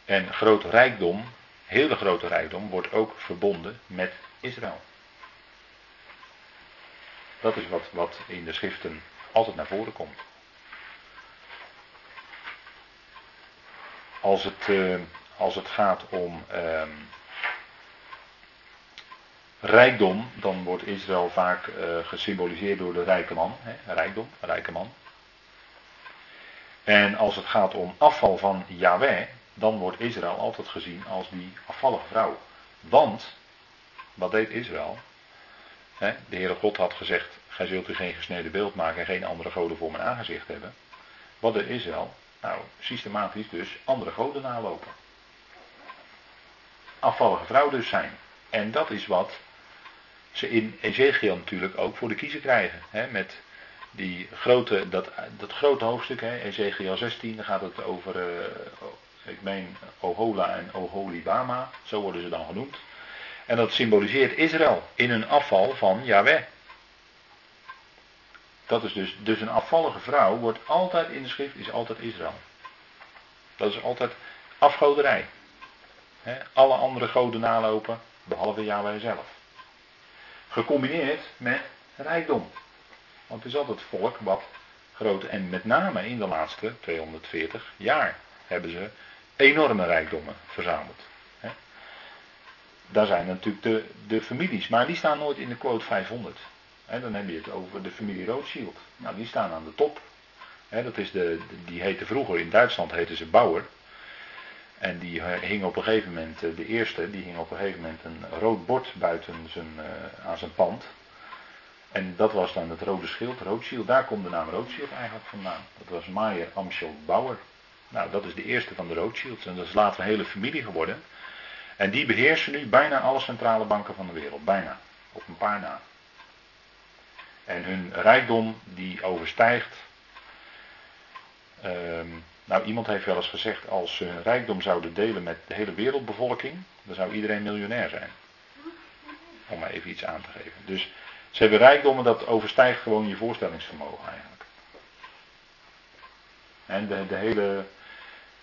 En grote rijkdom, hele grote rijkdom, wordt ook verbonden met Israël. Dat is wat, wat in de schriften altijd naar voren komt. Als het, uh, als het gaat om uh, rijkdom, dan wordt Israël vaak uh, gesymboliseerd door de rijke man. Hè? Rijkdom, rijke man. En als het gaat om afval van Yahweh, dan wordt Israël altijd gezien als die afvallige vrouw. Want, wat deed Israël? De Heere God had gezegd, gij zult u geen gesneden beeld maken en geen andere goden voor mijn aangezicht hebben. Wat deed Israël? Nou, systematisch dus andere goden nalopen. Afvallige vrouw dus zijn. En dat is wat ze in Ezekiel natuurlijk ook voor de kiezer krijgen. Hè, met die grote, dat, dat grote hoofdstuk, hè, Ezekiel 16, dan gaat het over, uh, ik meen, Ohola en Oholibama, zo worden ze dan genoemd. En dat symboliseert Israël in een afval van Yahweh. Dat is dus, dus een afvallige vrouw wordt altijd in de schrift, is altijd Israël. Dat is altijd afgoderij. alle andere goden nalopen, behalve Yahweh zelf. Gecombineerd met rijkdom. Want het is altijd volk wat grote, en met name in de laatste 240 jaar hebben ze enorme rijkdommen verzameld. Daar zijn natuurlijk de, de families, maar die staan nooit in de quote 500. dan heb je het over de familie Rothschild. Nou, die staan aan de top. dat is de, die heette vroeger in Duitsland heette ze Bauer. En die eh, hing op een gegeven moment, eh, de eerste, die hing op een gegeven moment een rood bord buiten zijn, uh, aan zijn pand. En dat was dan het rode schild, Rothschild. Daar komt de naam Rothschild eigenlijk vandaan. Dat was Maier Amschel Bauer. Nou, dat is de eerste van de Rothschilds. En dat is later een hele familie geworden. En die beheersen nu bijna alle centrale banken van de wereld. Bijna. Op een paar na. En hun rijkdom die overstijgt. Ehm, nou, iemand heeft wel eens gezegd: als ze hun rijkdom zouden delen met de hele wereldbevolking, dan zou iedereen miljonair zijn. Om maar even iets aan te geven. Dus ze hebben rijkdommen dat overstijgt gewoon je voorstellingsvermogen eigenlijk. En de, de hele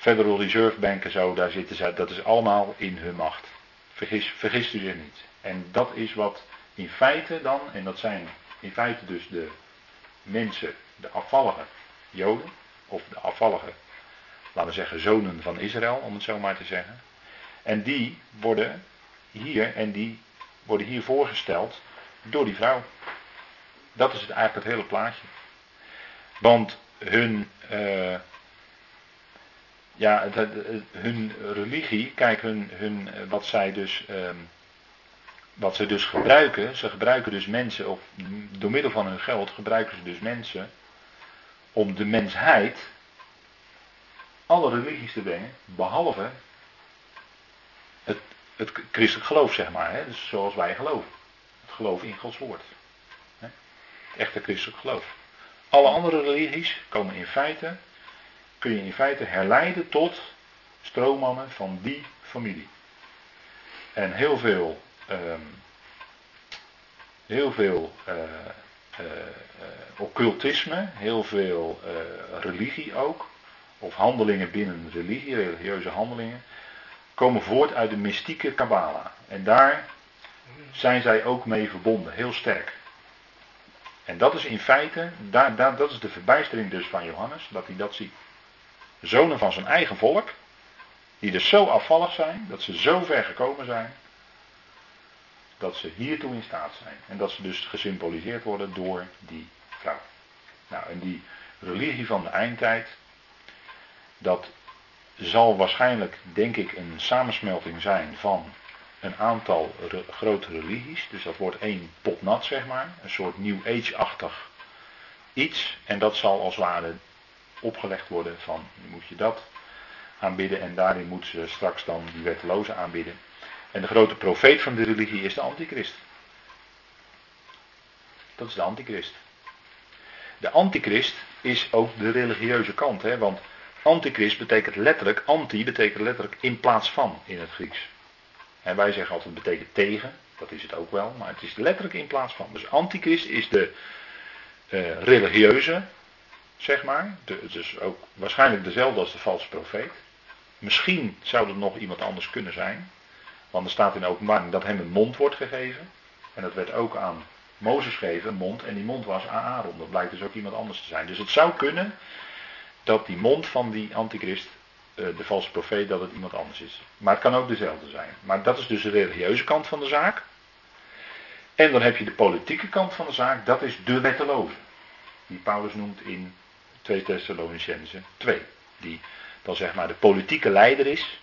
Federal Reserve Bank en zo, daar zitten ze, dat is allemaal in hun macht. Vergis, vergist u zich niet. En dat is wat in feite dan, en dat zijn in feite dus de mensen, de afvallige Joden, of de afvallige, laten we zeggen, zonen van Israël, om het zo maar te zeggen. En die worden hier, en die worden hier voorgesteld door die vrouw. Dat is het eigenlijk het hele plaatje. Want hun, uh, ja, het, hun religie, kijk, hun, hun, wat zij dus, um, wat ze dus gebruiken, ze gebruiken dus mensen, of door middel van hun geld gebruiken ze dus mensen om de mensheid alle religies te brengen, behalve het, het christelijk geloof, zeg maar, hè, dus zoals wij geloven geloof in Gods woord. Het echte christelijk geloof. Alle andere religies komen in feite, kun je in feite herleiden tot stroommannen van die familie. En heel veel, um, heel veel uh, uh, occultisme, heel veel religie ook, of handelingen binnen religie, religieuze handelingen, komen voort uit de mystieke Kabbala. En daar zijn zij ook mee verbonden, heel sterk. En dat is in feite, daar, daar, dat is de verbijstering dus van Johannes, dat hij dat ziet. Zonen van zijn eigen volk, die dus zo afvallig zijn, dat ze zo ver gekomen zijn, dat ze hiertoe in staat zijn. En dat ze dus gesymboliseerd worden door die vrouw. Nou, en die religie van de eindtijd, dat zal waarschijnlijk, denk ik, een samensmelting zijn van een aantal grote religies. Dus dat wordt één potnat, zeg maar. Een soort New Age-achtig iets. En dat zal als ware opgelegd worden van, moet je dat aanbidden. En daarin moet ze straks dan die wetteloze aanbidden. En de grote profeet van de religie is de antichrist. Dat is de antichrist. De antichrist is ook de religieuze kant, hè, want antichrist betekent letterlijk, anti betekent letterlijk in plaats van in het Grieks. En wij zeggen altijd het betekent tegen, dat is het ook wel, maar het is letterlijk in plaats van. Dus antichrist is de uh, religieuze, zeg maar. De, dus ook waarschijnlijk dezelfde als de valse profeet. Misschien zou er nog iemand anders kunnen zijn. Want er staat in de openbaring dat hem een mond wordt gegeven. En dat werd ook aan Mozes gegeven, een mond. En die mond was aan Aaron. Dat blijkt dus ook iemand anders te zijn. Dus het zou kunnen dat die mond van die antichrist eh, de valse profeet dat het iemand anders is. Maar het kan ook dezelfde zijn. Maar dat is dus de religieuze kant van de zaak. En dan heb je de politieke kant van de zaak, dat is de wetteloze. Die Paulus noemt in 2 Thessalonicense 2. Die dan zeg maar de politieke leider is.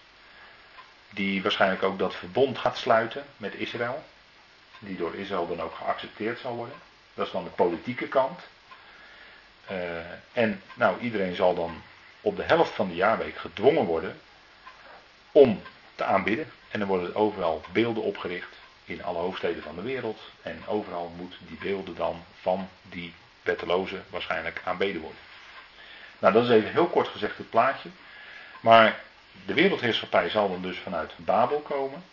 Die waarschijnlijk ook dat verbond gaat sluiten met Israël. Die door Israël dan ook geaccepteerd zal worden. Dat is dan de politieke kant. Uh, en nou, iedereen zal dan op de helft van de jaarweek gedwongen worden om te aanbidden. En dan worden overal beelden opgericht in alle hoofdsteden van de wereld. En overal moeten die beelden dan van die wettelozen waarschijnlijk aanbeden worden. Nou, dat is even heel kort gezegd het plaatje. Maar de wereldheerschappij zal dan dus vanuit Babel komen.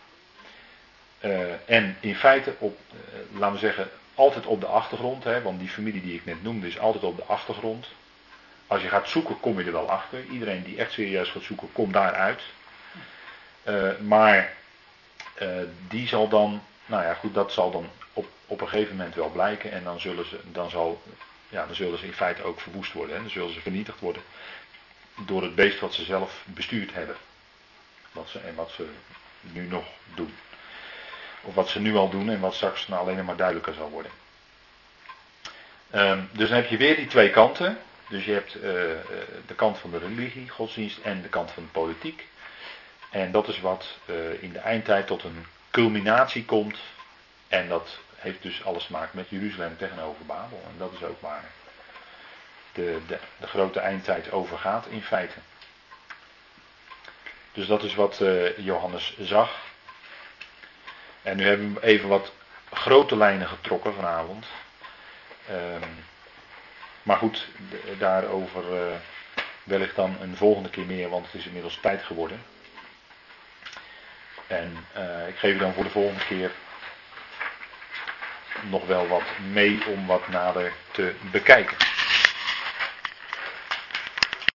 Uh, en in feite op, uh, laten we zeggen, altijd op de achtergrond. Hè, want die familie die ik net noemde is altijd op de achtergrond. als je gaat zoeken, kom je er wel achter. Iedereen die echt serieus gaat zoeken, komt daaruit. Uh, maar uh, die zal dan, nou ja, goed, dat zal dan op, op een gegeven moment wel blijken. En dan zullen ze, dan zal, ja, dan zullen ze in feite ook verwoest worden. Hè? Dan zullen ze vernietigd worden door het beest wat ze zelf bestuurd hebben. Wat ze, en wat ze nu nog doen. Of wat ze nu al doen en wat straks nou alleen maar duidelijker zal worden. Um, dus dan heb je weer die twee kanten. Dus je hebt uh, de kant van de religie, godsdienst en de kant van de politiek. En dat is wat uh, in de eindtijd tot een culminatie komt. En dat heeft dus alles te maken met Jeruzalem tegenover Babel. En dat is ook waar de, de, grote eindtijd overgaat in feite. Dus dat is wat uh, Johannes zag. En nu hebben we even wat grote lijnen getrokken vanavond. Um, maar goed, daarover uh, wellicht dan een volgende keer meer, want het is inmiddels tijd geworden. En uh, ik geef u dan voor de volgende keer nog wel wat mee om wat nader te bekijken.